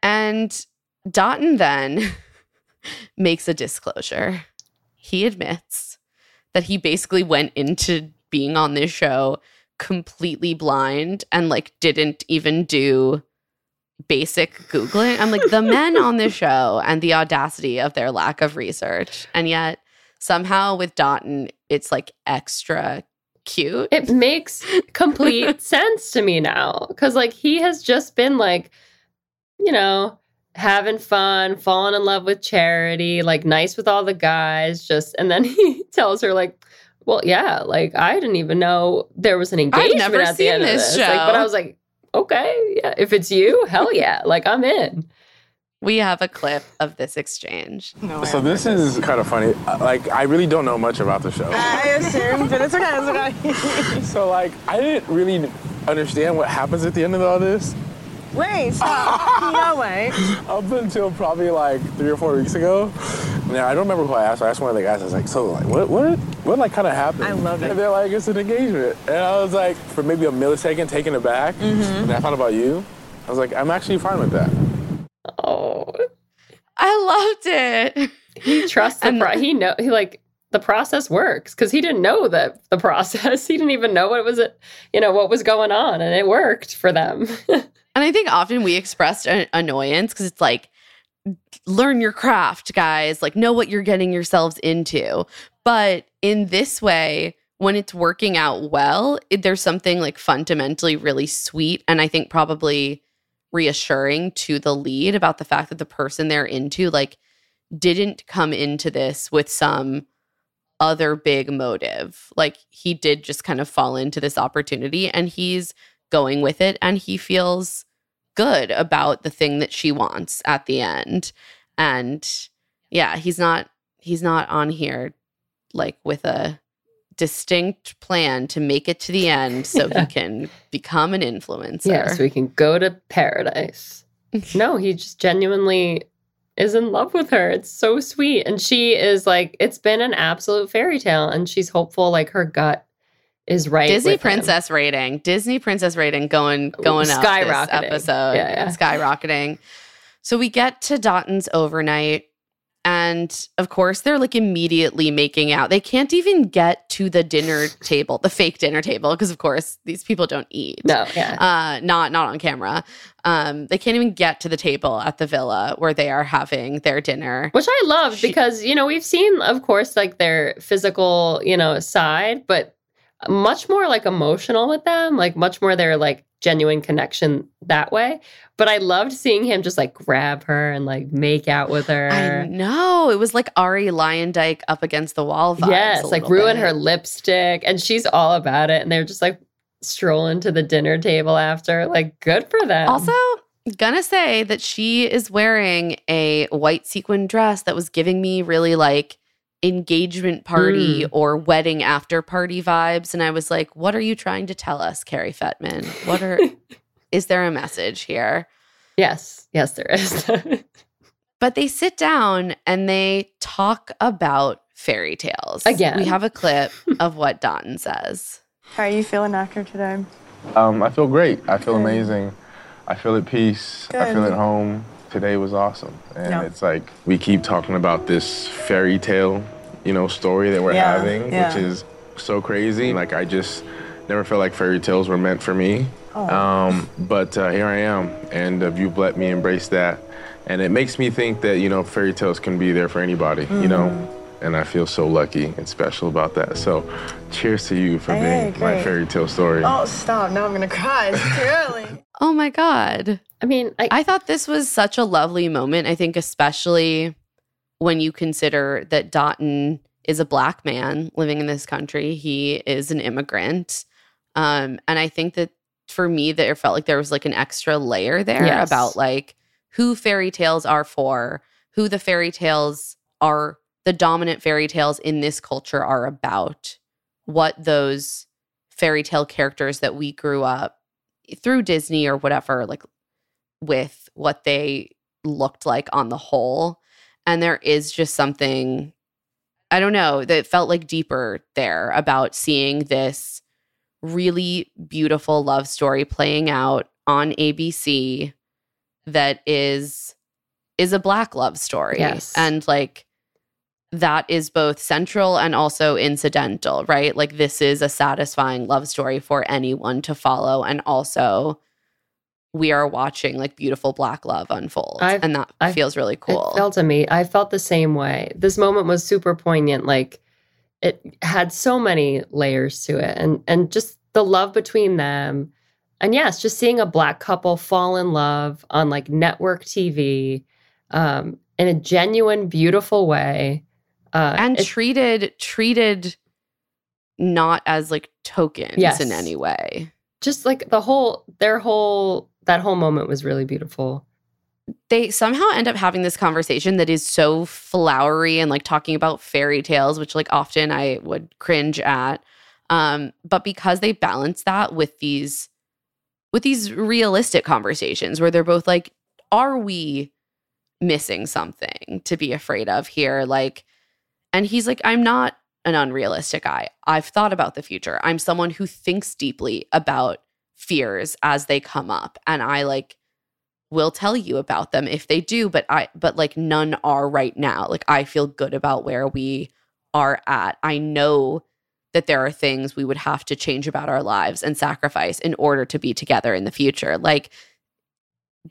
And Dotun then *laughs* makes a disclosure. He admits that he basically went into being on this show completely blind and like didn't even do basic googling. I'm like the men on this *laughs* show and the audacity of their lack of research. And yet somehow with Dotun it's like extra cute. it makes *laughs* complete sense to me now because like he has just been like you know having fun falling in love with charity like nice with all the guys just and then *laughs* he tells her like well yeah like i didn't even know there was an engagement i never at the seen end of this this Like, but i was like okay yeah if it's you hell yeah like i'm in We have a clip of this exchange. So this is kind of funny. Like I really don't know much about the show. I assumed, but it's okay. It's okay. So like I didn't really understand what happens at the end of all this Wait, stop. no way. *laughs* up until probably like three or four weeks ago. Now I don't remember who I asked. I asked one of the guys. I was like, "So like, what, what, what like kind of happened?" I love it. And they're like, "It's an engagement," and I was like, for maybe a millisecond, taken aback. Mm-hmm. And I thought about you. I was like, I'm actually fine with that. oh I loved it. he trusts the And- pro- he know he like the process works because he didn't know that the *laughs* process he didn't even know what was it you know what was going on and it worked for them *laughs* And I think often we expressed an annoyance because it's like, learn your craft, guys. Like, know what you're getting yourselves into. But in this way, when it's working out well, it, there's something like fundamentally really sweet and I think probably reassuring to the lead about the fact that the person they're into like didn't come into this with some other big motive. Like he did just kind of fall into this opportunity and he's going with it and he feels good about the thing that she wants at the end. And yeah, he's not he's not on here like with a distinct plan to make it to the end so *laughs* Yeah. he can become an influencer. yeah so we can go to paradise *laughs* no he just genuinely is in love with her it's so sweet and she is like it's been an absolute fairy tale and she's hopeful like her gut is right Disney with him. princess rating. Disney princess rating going going up this Skyrocketing. episode. Yeah, yeah. Skyrocketing. So we get to Dotun's overnight and of course they're like immediately making out. They can't even get to the dinner table, the fake dinner table because of course these people don't eat. no yeah Uh not not on camera. Um they can't even get to the table at the villa where they are having their dinner. which I love She- because you know we've seen, of course, like their physical, you know, side, but much more like emotional with them, like much more their like genuine connection that way. But I loved seeing him just like grab her and like make out with her. I know. It was like Arie Luyendyk up against the wall vibes. yes, like ruin bit. her lipstick, and she's all about it. And they're just like strolling to the dinner table after. Like, good for them. Also, gonna say that she is wearing a white sequin dress that was giving me really like engagement party Mm. or wedding after party vibes. And I was like, what are you trying to tell us, Carrie Fettman? What are *laughs* is there a message here? yes, yes, there is. *laughs* But they sit down and they talk about fairy tales. Again. We have a clip *laughs* of what Dotun says. How are you feeling after today? Um, I feel great. I feel amazing. I feel at peace. I feel at home. Today was awesome. And Yeah. it's like we keep talking about this fairy tale, you know, story that we're Yeah, having, yeah. which is so crazy. Like I just Never felt like fairy tales were meant for me. Um, but uh, here I am, and uh, you've let me embrace that. And it makes me think that, you know, fairy tales can be there for anybody, you know? And I feel so lucky and special about that. So cheers to you for Hey, being my fairy tale story. Oh, stop. Now I'm going to cry. It's too early. *laughs* Oh my God. I mean, I, I thought this was such a lovely moment. I think, especially when you consider that Dotun is a black man living in this country, he is an immigrant. Um, and I think that for me, that it felt like there was like an extra layer there Yes. about like who fairy tales are for, who the fairy tales are, the dominant fairy tales in this culture are about, what those fairy tale characters that we grew up through Disney or whatever, like with what they looked like on the whole. And there is just something, I don't know, that felt like deeper there about seeing this really beautiful love story playing out on ABC that is is a black love story. Yes. And like that is both central and also incidental, right? Like this is a satisfying love story for anyone to follow and also we are watching like beautiful black love unfold I've- and that I've- feels really cool. It felt to me. I felt the same way. This moment was super poignant. Like it had so many layers to it, and and just the love between them, and yes, just seeing a black couple fall in love on like network TV, um, in a genuine, beautiful way, uh, and treated treated not as like tokens Yes. in any way. just like the whole their whole that whole moment was really beautiful. they somehow end up having this conversation that is so flowery and like talking about fairy tales, which like often I would cringe at. Um, but because they balance that with these with these realistic conversations where they're both like, are we missing something to be afraid of here? Like, and he's like, I'm not an unrealistic guy. I've thought about the future. I'm someone who thinks deeply about fears as they come up. And I like will tell you about them if they do but i but like none are right now like i feel good about where we are at i know that there are things we would have to change about our lives and sacrifice in order to be together in the future like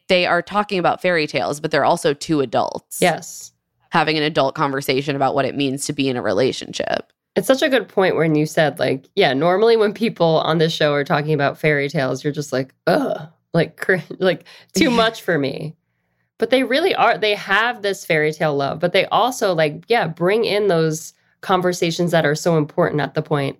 they are talking about fairy tales but they're also two adults Yes. Having an adult conversation about what it means to be in a relationship It's such a good point when you said, like, yeah, normally when people on this show are talking about fairy tales, you're just like, ugh, like, *laughs* cr- like too *laughs* much for me. But they really are, they have this fairy tale love, but they also, like, yeah, bring in those conversations that are so important at the point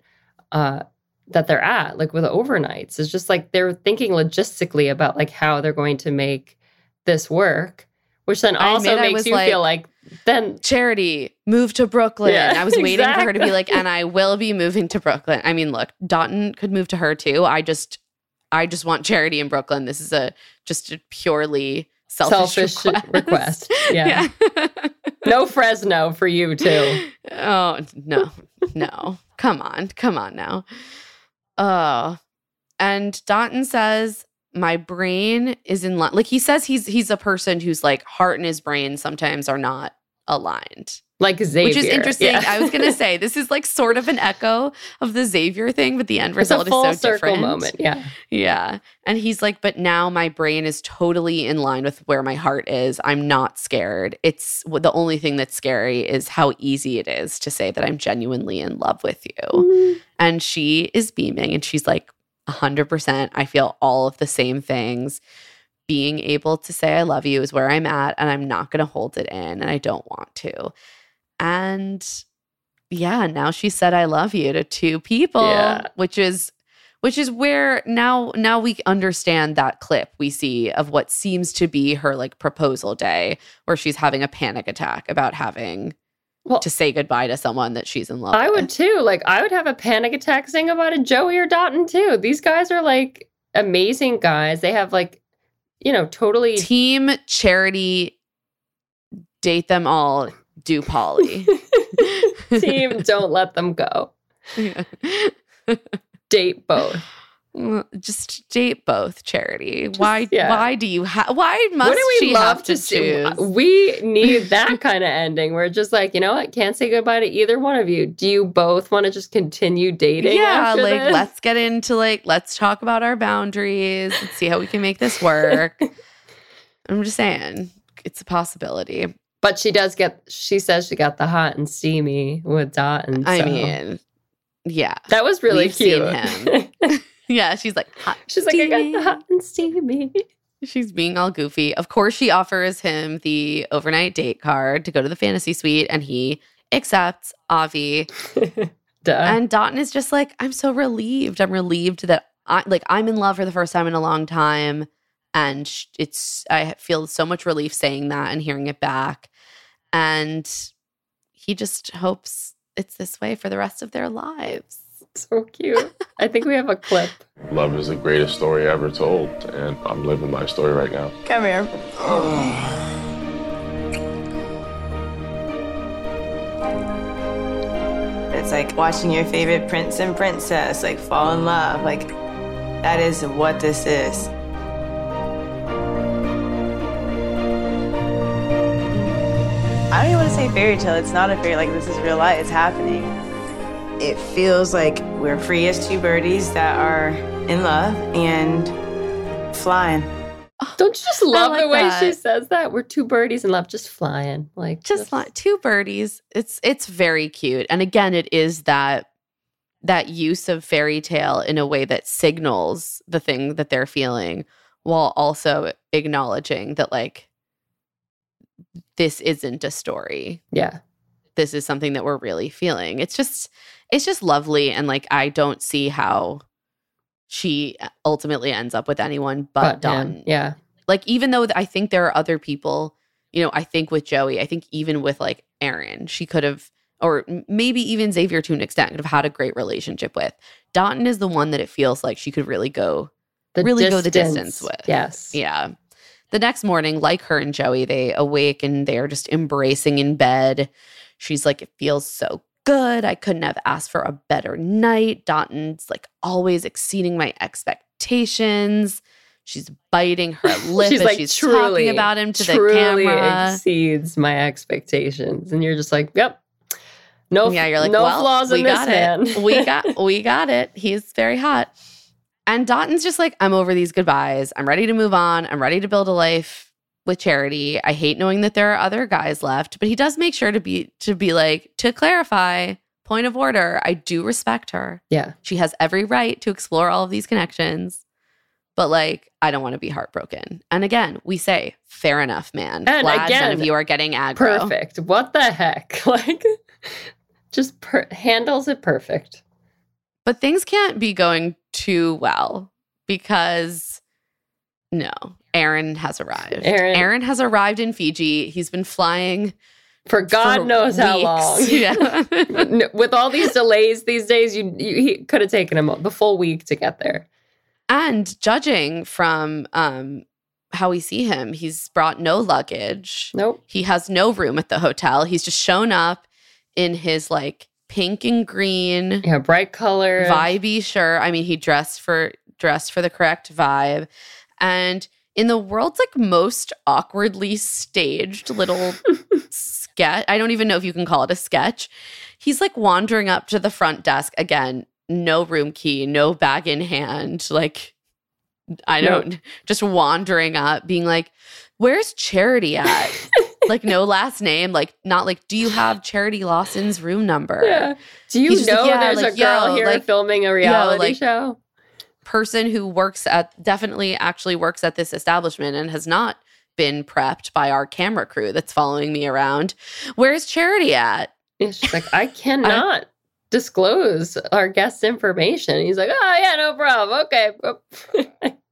uh, that they're at, like with overnights. It's just like they're thinking logistically about like how they're going to make this work, which then also makes you like- feel like then Charity, move to Brooklyn. Yeah, I was waiting for her to be like, and I will be moving to Brooklyn. I mean, look, Dotun could move to her too. I just, I just want Charity in Brooklyn. This is a just a purely selfish, Selfish request. request. *laughs* Yeah. no Fresno for you too. oh no, no, come on, come on now. Oh, and Dotun says my brain is in line. Like he says, he's he's a person whose like heart and his brain sometimes are not aligned. Like Xavier. Which is interesting. Yeah. I was gonna *laughs* say this is like sort of an echo of the Xavier thing, but the end result is so different. moment. Yeah. Yeah. And he's like, but now my brain is totally in line with where my heart is. I'm not scared. It's the only thing that's scary is how easy it is to say that I'm genuinely in love with you. And she is beaming and she's like, 100%. I feel all of the same things. Being able to say I love you is where I'm at, and I'm not going to hold it in, and I don't want to. And yeah, now she said I love you to two people, Yeah. which is which is where now now we understand that clip we see of what seems to be her like proposal day where she's having a panic attack about having Well, to say goodbye to someone that she's in love I with. would too. Like I would have a panic attack saying about a Joey or Dotun too. These guys are like amazing guys. They have like, you know, totally Team charity date them all do Polly. *laughs* team. don't let them go. *laughs* Date both. Just date both, Charity. Why? yeah. Why do you have? Why must we she love have to to see? choose? We need *laughs* that kind of ending. We're just like, you know what? Can't say goodbye to either one of you. Do you both want to just continue dating? yeah, like this? let's get into like let's talk about our boundaries and see how we can make this work. *laughs* I'm just saying, it's a possibility. But she does get. She says she got the hot and steamy with Dot, and I so- mean, yeah, that was really we've cute. *laughs* yeah. She's like, hot, She's like, I got the hot and steamy. She's being all goofy. Of course, she offers him the overnight date card to go to the fantasy suite, and he accepts Avi. *laughs* Duh. And Dotun is just like, I'm so relieved. I'm relieved that I like I'm in love for the first time in a long time, and it's I feel so much relief saying that and hearing it back. And he just hopes it's this way for the rest of their lives. So cute. I think we have a clip. Love is the greatest story ever told, and I'm living my story right now. Come here. *sighs* It's like watching your favorite prince and princess like fall in love. Like that is what this is. I don't even want to say fairy tale. It's not a fairy. Like this is real life. It's happening. It feels like we're free as two birdies that are in love and flying. Don't you just love like the way she says that? We're two birdies in love, just flying. Like just like two birdies. It's it's very cute. And again, it is that that use of fairy tale in a way that signals the thing that they're feeling while also acknowledging that like this isn't a story. Yeah. This is something that we're really feeling. It's just it's just lovely and like I don't see how she uh, ultimately ends up with anyone but, But Dawn Yeah. like even though I think there are other people, you know, I think with Joey, I think even with like Aaron, she could have, or maybe even Xavier to an extent, could have had a great relationship with. Dotun is the one that it feels like she could really go, The really go the distance with. Yes. Yeah. The next morning, like her and Joey, they awake and they're just embracing in bed. She's like, it feels so good. I couldn't have asked for a better night. Dotun's like always exceeding my expectations. She's biting her *laughs* lip she's as like she's truly talking about him to the truly camera. exceeds my expectations, and you're just like, yep. No, yeah, you're like, no well, flaws we in this got man. it. we *laughs* got, we got it. He's very hot. And Dotun's just like, I'm over these goodbyes. I'm ready to move on. I'm ready to build a life with charity. I hate knowing that there are other guys left, but he does make sure to be to be like to clarify. Point of order. I do respect her. yeah. She has every right to explore all of these connections. But like, I don't want to be heartbroken. And again, we say, fair enough, man. And Glad none of you are getting aggro. Perfect. What the heck? *laughs* Like, just per- handles it perfect. But things can't be going too well because no, Aaron has arrived. Aaron- has arrived in Fiji. He's been flying For God for knows how long. *laughs* Yeah. With all these delays these days, you, you he could have taken him the full week to get there. and judging from um how we see him, he's brought no luggage. Nope. He has no room at the hotel. He's just shown up in his like pink and green Yeah, bright color. vibey shirt. I mean, he dressed for dressed for the correct vibe. And in the world's like most awkwardly staged little *laughs* sketch, I don't even know if you can call it a sketch. He's like wandering up to the front desk again, no room key, no bag in hand, like I don't just wandering up being like, "Where's Charity at?" *laughs* like no last name, like not like, "Do you have Charity Lawson's room number?" Yeah. Do you know like, yeah, there's like, a girl yo, here like- filming a reality like- show? Person who works at definitely actually works at this establishment and has not been prepped by our camera crew that's following me around. Where's Charity at? Yeah, she's like, *laughs* I cannot disclose our guest's information. He's like, oh yeah, no problem. Okay. *laughs*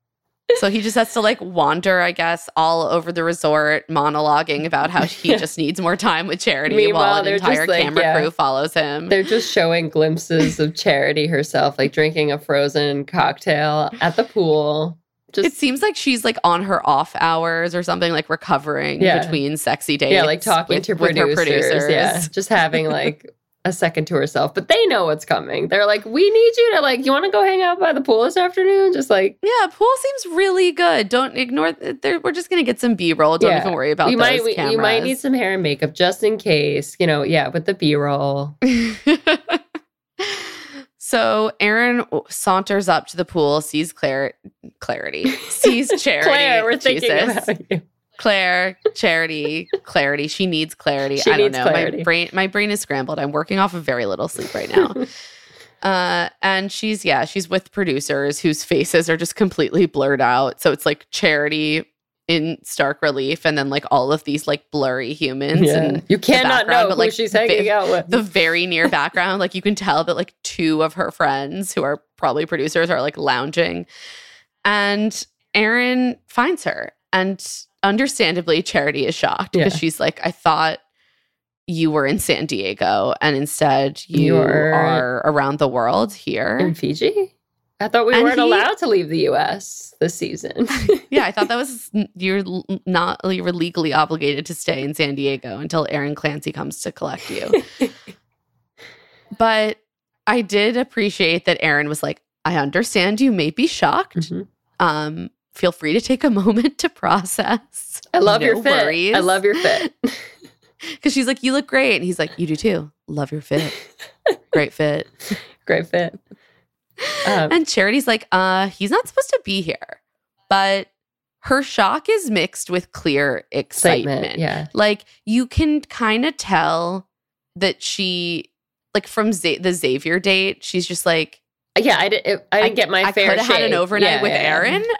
So he just has to like wander, I guess, all over the resort, monologuing about how he Yeah. *laughs* just needs more time with Charity Meanwhile, while an entire like, camera yeah. crew follows him. They're just showing glimpses of Charity herself, like drinking a frozen cocktail at the pool. Just it seems like she's like on her off hours or something, like recovering Yeah. between sexy dates. yeah, like talking with- to with her producers. Yeah, just having *laughs* like a second to herself, but they know what's coming. They're like, we need you to like, you want to go hang out by the pool this afternoon? Just like, Yeah, pool seems really good. Don't ignore. There, we're just gonna get some B roll. Don't Yeah. even worry about you those might you might need some hair and makeup just in case. You know, yeah, with the B roll. *laughs* so Aaron saunters up to the pool, sees Claire, clarity, sees *laughs* Charity. Claire, we're thinking Jesus. about you. Claire, Charity, clarity. She needs clarity. She I don't know. clarity. My brain, my brain is scrambled. I'm working off of very little sleep right now. *laughs* uh, and she's yeah, she's with producers whose faces are just completely blurred out. So it's like Charity in stark relief, and then like all of these like blurry humans. Yeah. And You cannot know but, who like, she's hanging out with. the very near background, like you can tell that like two of her friends who are probably producers are like lounging. And Aaron finds her. And understandably, Charity is shocked because Yeah. she's like, I thought you were in San Diego and instead you You're- are around the world here. in. Fiji? I thought we And weren't he- allowed to leave the US this season. *laughs* yeah, I thought that *laughs* was you're not you were legally obligated to stay in San Diego until Aaron Clancy comes to collect you. *laughs* but I did appreciate that Aaron was like, I understand you may be shocked. Mhm. Um, feel free to take a *laughs* moment to process. I love No your fit. worries. I love your fit. *laughs* Because she's like, You look great. And he's like, You do too. Love your fit. Great fit. *laughs* Great fit. Um, and Charity's like, uh, he's not supposed to be here. But her shock is mixed with clear excitement. excitement. Yeah. Like you can kind of tell that she, like from Z- the Xavier date, she's just like, Yeah, I didn't. I didn't get my I fair. I could have had an overnight Yeah, with yeah, yeah. Aaron. *laughs*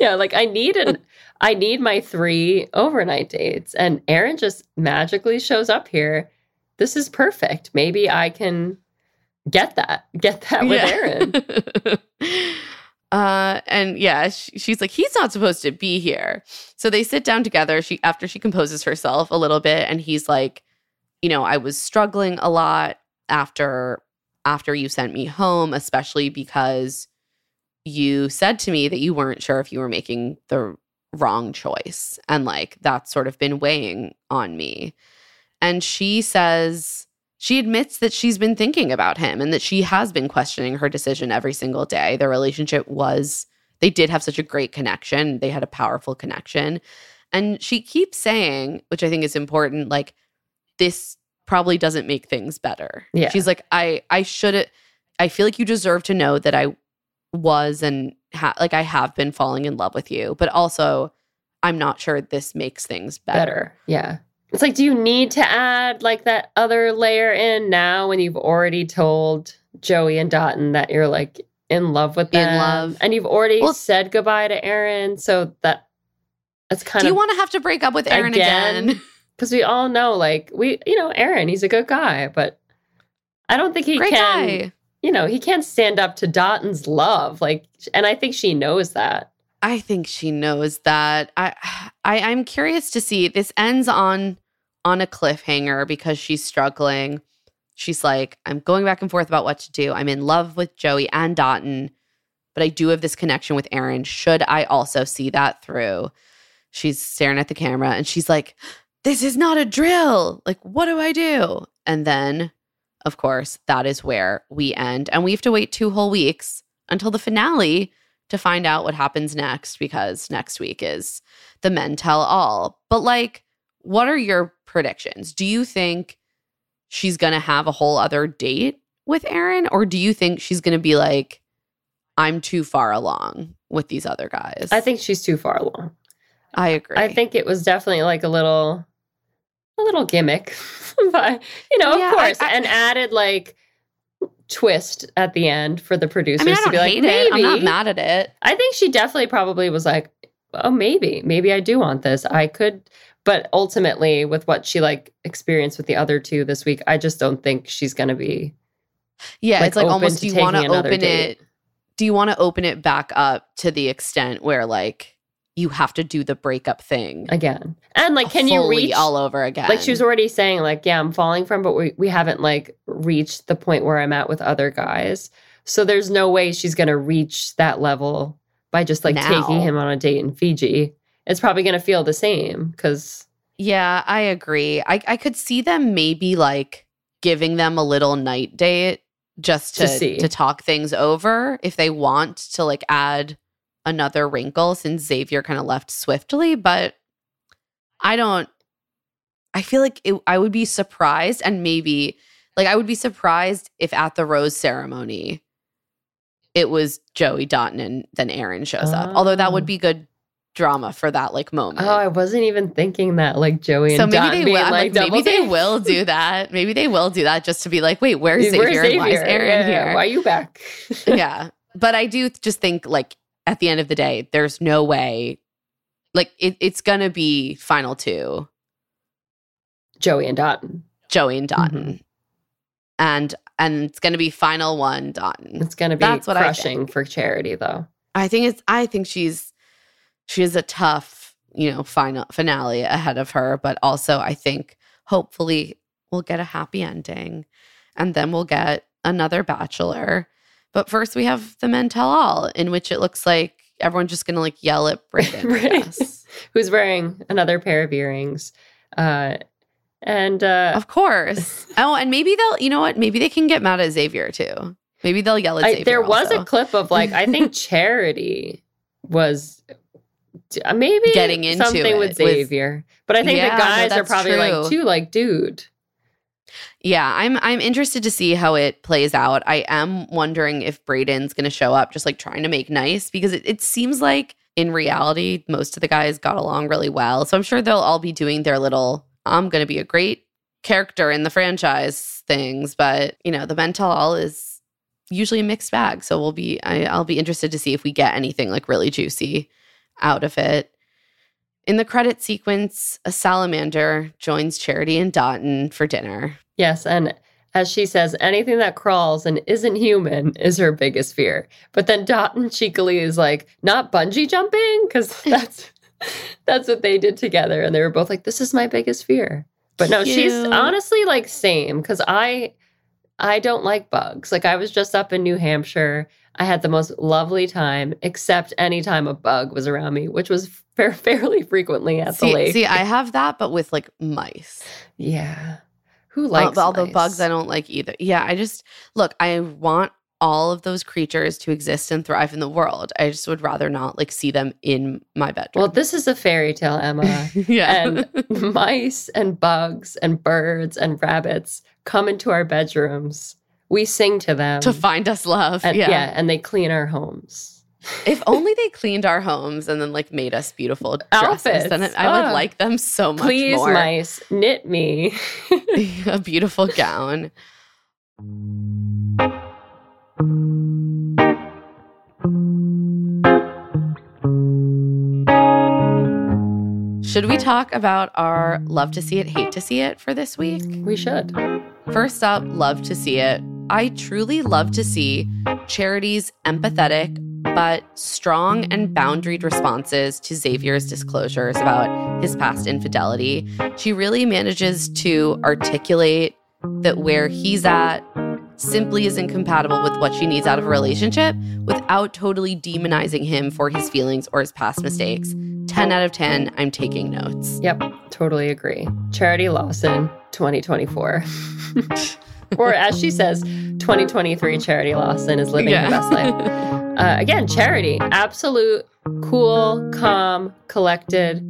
Yeah, like I need an. I need my three overnight dates, and Aaron just magically shows up here. This is perfect. Maybe I can get that. Get that with Aaron. *laughs* uh, and yeah, she, she's like, he's not supposed to be here. So they sit down together. She after she composes herself a little bit, and he's like, you know, I was struggling a lot after after you sent me home, especially because you said to me that you weren't sure if you were making the wrong choice. And like that's sort of been weighing on me. And she says, she admits that she's been thinking about him and that she has been questioning her decision every single day. Their relationship was, they did have such a great connection. They had a powerful connection. And she keeps saying, which I think is important, like, this probably doesn't make things better. Yeah. She's like, I, I should, I feel like you deserve to know that I was and ha- like I have been falling in love with you, but also I'm not sure this makes things better. better. Yeah. It's like, do you need to add like that other layer in now when you've already told Joey and Dotun that you're like in love with them? In love. And you've already Well- said goodbye to Aaron. So that that's kind of Do you want to have to break up with Aaron again? *laughs* because we all know, like, we, you know, Aaron, he's a good guy, but I don't think he Great can, guy. you know, he can't stand up to Dotun's love. Like, and I think she knows that. I think she knows that. I, I I'm curious to see. This ends on on a cliffhanger because she's struggling. She's like, I'm going back and forth about what to do. I'm in love with Joey and Dotun, but I do have this connection with Aaron. Should I also see that through? She's staring at the camera and she's like, This is not a drill. Like, what do I do? And then, of course, that is where we end. And we have to wait two whole weeks until the finale to find out what happens next because next week is the men tell all. But like, what are your predictions? Do you think she's going to have a whole other date with Aaron or do you think she's going to be like I'm too far along with these other guys? I think she's too far along. I agree. I think it was definitely like a little, a little gimmick, *laughs* but you know, Yeah, of course, I- an added like twist at the end for the producers I mean, I to be like, maybe. it. I'm not mad at it. I think she definitely probably was like, oh, maybe, maybe I do want this. I could, but ultimately, with what she like experienced with the other two this week, I just don't think she's going to be. Yeah, Like, it's like almost do you want to open date. it do you want to open it back up to the extent where like you have to do the breakup thing again. And like, can you reach all over again? Like she was already saying, like, yeah, I'm falling from, but we we haven't like reached the point where I'm at with other guys. So there's no way she's gonna reach that level by just like Now. taking him on a date in Fiji. It's probably gonna feel the same because Yeah, I agree. I I could see them maybe like giving them a little night date just To to see. to talk things over if they want to like add another wrinkle since Xavier kind of left swiftly, but I don't I feel like it, I would be surprised and maybe like I would be surprised if at the rose ceremony it was Joey Dotun and then Aaron shows up. Although that would Oh. be good drama for that like moment. Oh, I wasn't even thinking that. Like Joey and so maybe Dot they will. Like, like, maybe they will do *laughs* that. Maybe they will do that just to be like, wait, where's Xavier? Where's and Why is Aaron Yeah, here? Why are you back? yeah. But I do just think like at the end of the day, there's no way like it, it's gonna be final two, Joey and Dotun. Joey and Dotun. Mhm. And and it's gonna be final one Dotun. It's to be That's what crushing for charity, though. I think it's I think she's she has a tough, you know, final finale ahead of her, but also I think hopefully we'll get a happy ending and then we'll get another bachelor. But first we have the Men Tell All, in which it looks like everyone's just gonna like yell at Brayden. I *laughs* Right. *laughs* Who's wearing another pair of earrings. Uh, and uh, Of course. *laughs* Oh, and maybe they'll you know what? Maybe they can get mad at Xavier too. Maybe they'll yell at I, Xavier. there was also. a clip of like, I think Charity was maybe Getting into something it with with- Xavier. but I think Yeah, the no, guys are probably like, true. too, like, dude. Yeah, I'm I'm interested to see how it plays out. I am wondering if Brayden's going to show up just like trying to make nice because it, it seems like in reality most of the guys got along really well. So I'm sure they'll all be doing their little I'm going to be a great character in the franchise things, but you know, the Men Tell All is usually a mixed bag. So we'll be I, I'll be interested to see if we get anything like really juicy out of it. In the credit sequence, a salamander joins Charity and Dotun for dinner. Yes. And as she says, anything that crawls and isn't human is her biggest fear. But then Dotun cheekily is like, not bungee jumping, because *laughs* that's that's what they did together. And they were both like, this is my biggest fear. But no, she's honestly like same because I I don't like bugs. Like I was just up in New Hampshire. I had the most lovely time, except anytime a bug was around me, which was *laughs* fair, fairly frequently at the lake. see, I have that, but with like mice. yeah. Who likes all the mice? bugs, I don't like either. Yeah, I just look. I want all of those creatures to exist and thrive in the world. I just would rather not like see them in my bedroom. Well, this is a fairy tale, Emma. *laughs* yeah, and mice and bugs and birds and rabbits come into our bedrooms. We sing to them. to find us love. and, yeah. yeah. and they clean our homes. if only they cleaned our homes and then like made us beautiful *laughs* dresses, then Outfits. I would Ah. like them so much Please, more. mice, knit me. *laughs* a beautiful gown. Should we talk about our love to see it, hate to see it for this week? we should. First up, love to see it. I truly love to see Charity's empathetic but strong and boundaried responses to Xavier's disclosures about his past infidelity. She really manages to articulate that where he's at simply isn't compatible with what she needs out of a relationship without totally demonizing him for his feelings or his past mistakes. 10 out of 10, I'm taking notes. Yep, totally agree. Charity Lawson, 2024. *laughs* or as she says, 2023 Charity Lawson is living Yeah. her best life. *laughs* Uh, again, Charity, absolute cool, calm, collected,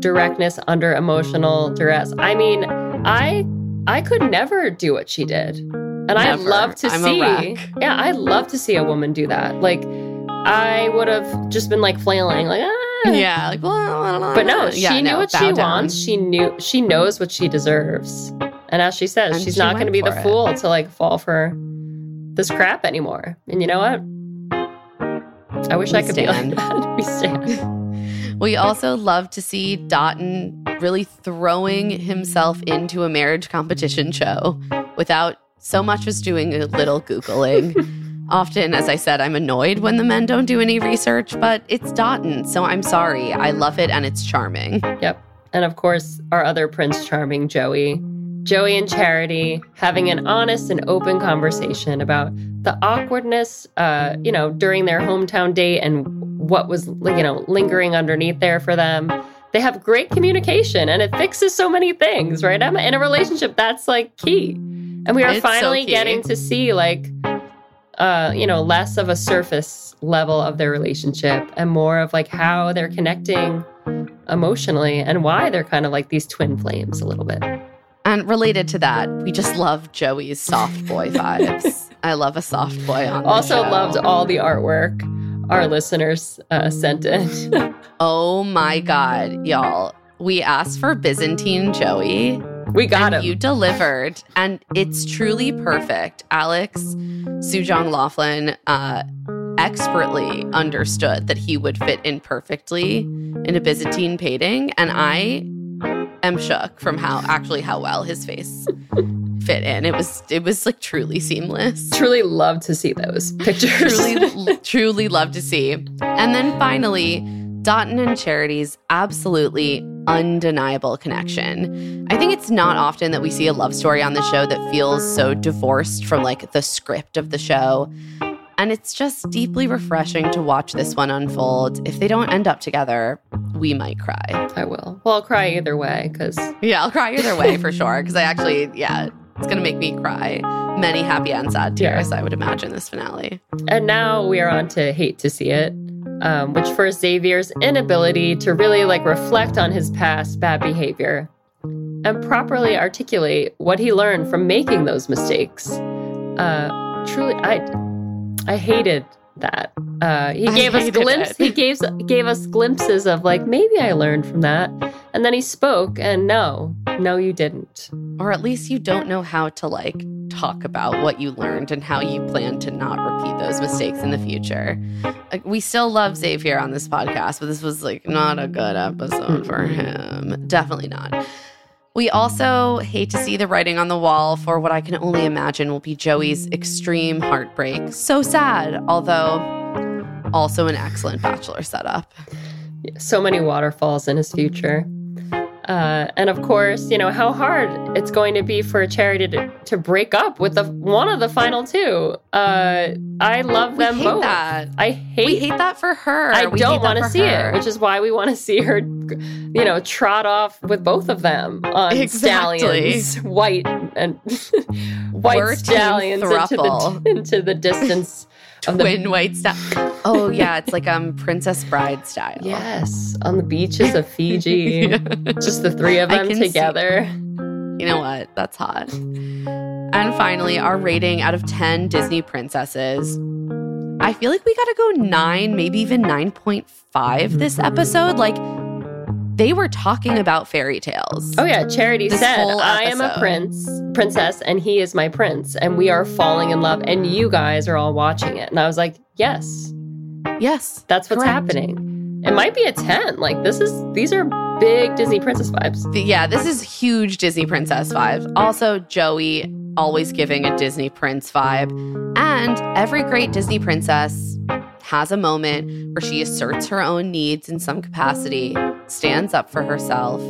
directness under emotional duress. I mean, I I could never do what she did. And I'd love to I'm see. Yeah, I'd love to see a woman do that. Like I would have just been like flailing, like ah. Yeah, like, blah, blah, blah, But no, she Yeah, knew no, what she down. wants. She knew she knows what she deserves. And as she says, And she's she not going to be the it. fool to like fall for this crap anymore. And you know what? I wish We I could be like *laughs* that. We stand. *laughs* We also love to see Dotun really throwing himself into a marriage competition show without so much as doing a little Googling. *laughs* Often, as I said, I'm annoyed when the men don't do any research, but it's Dotun, so I'm sorry. I love it and it's charming. Yep. And of course, our other Prince Charming, Joey. Joey and Charity having an honest and open conversation about the awkwardness, uh, you know, during their hometown date and what was, you know, lingering underneath there for them. They have great communication and it fixes so many things, right, Emma? In a relationship, that's like key. And we are It's finally key. getting to see like uh, you know, less of a surface level of their relationship and more of like how they're connecting emotionally and why they're kind of like these twin flames a little bit. And related to that, we just love Joey's soft boy vibes. I love a soft boy on Also show. loved all the artwork our listeners uh, sent in. *laughs* Oh my god, y'all. We asked for Byzantine Joey. we got him. You delivered, and it's truly perfect. Alex Sujong Laughlin uh, expertly understood that he would fit in perfectly in a Byzantine painting, and I am shook from how actually how well his face *laughs* fit in. It was it was like truly seamless. Truly love to see those *laughs* pictures. truly, truly love to see. And then finally, Dotun and Charity's absolutely undeniable connection. I think it's not often that we see a love story on the show that feels so divorced from like the script of the show. And it's just deeply refreshing to watch this one unfold. If they don't end up together, we might cry. I will. Well, I'll cry either way because Yeah, I'll cry either way for sure. Because I actually, yeah, it's gonna make me cry. Many happy and sad tears, I would imagine, this finale. And now we are on to hate to see it, um, which for Xavier's inability to really like reflect on his past bad behavior and properly articulate what he learned from making those mistakes. Uh, truly, I I hated that. Uh, he I gave us glimpses. He gave gave us glimpses of like maybe I learned from that, and then he spoke, and no, no, you didn't. or at least you don't know how to like talk about what you learned and how you plan to not repeat those mistakes in the future. Like we still love Xavier on this podcast, but this was like not a good episode for him. Definitely not. We also hate to see the writing on the wall for what I can only imagine will be Joey's extreme heartbreak. So sad, although also an excellent bachelor setup. so many waterfalls in his future. Uh, and of course, you know how hard it's going to be for Charity to, to break up with the one of the final two. Uh, I love We them hate both. that. I hate. We hate that for her. I We don't want to see her. it, which is why we want to see her, you know, trot off with both of them on Exactly. stallions, white and *laughs* white We're stallions into the *laughs* into the distance of the white style. Oh yeah, it's like um Princess Bride style. Yes, on the beaches of Fiji. *laughs* Just the three of them can see- together. You know what? That's hot. And finally, our rating out of 10 Disney princesses. I feel like we got to go 9, maybe even 9.5 this episode. Like they were talking about fairy tales. Oh yeah, Charity This said, "I am a prince, princess, and he is my prince, and we are falling in love, and you guys are all watching it." And I was like, "Yes, Yes. that's what's Correct. happening." It might be a ten. Like this is these are big Disney princess vibes. Yeah, this is huge Disney princess vibes. Also, Joey always giving a Disney prince vibe. And every great Disney princess has a moment where she asserts her own needs in some capacity, stands up for herself.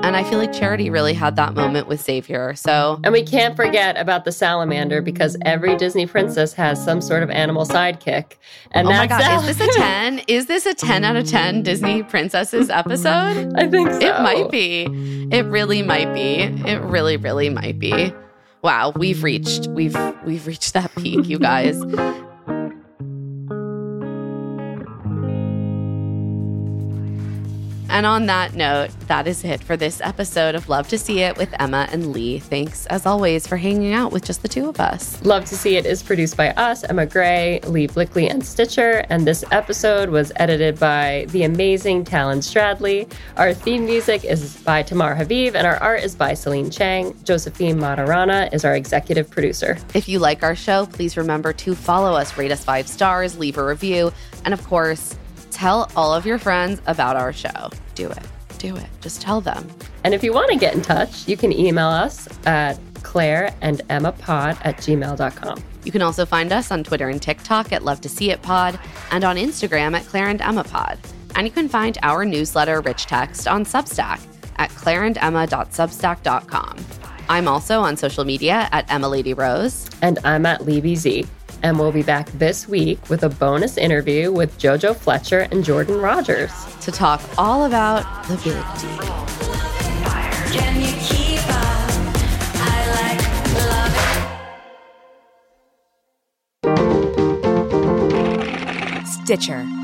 And I feel like Charity really had that moment with Xavier. So, And we can't forget about the salamander because every Disney princess has some sort of animal sidekick. And oh my that's God, Sal- is this a *laughs* 10? Is this a 10 out of 10 Disney princesses episode? I think so. It might be. It really might be. It really, really might be. Wow, we've reached we've we've reached that peak, you guys. And on that note, that is it for this episode of Love to See It with Emma and Leigh. Thanks, as always, for hanging out with just the two of us. Love to See It is produced by us, Emma Gray, Leigh Blickley, and Stitcher. And this episode was edited by the amazing Talon Stradley. Our theme music is by Tamar Haviv, and our art is by Celine Chang. Josephine Martorana is our executive producer. If you like our show, please remember to follow us, rate us five stars, leave a review, and of course, tell all of your friends about our show. Do it. Do it. Just tell them. And if you want to get in touch, you can email us at Claire and Emma Pod at gmail.com. You can also find us on Twitter and TikTok at Love to See It Pod and on Instagram at Claire and Emma Pod. And you can find our newsletter, Rich Text, on Substack at claireandemma.substack.com. I'm also on social media at Emma Lady Rose. And I'm at Lee BZ. And we'll be back this week with a bonus interview with JoJo Fletcher and Jordan Rodgers to talk all about the big. Stitcher.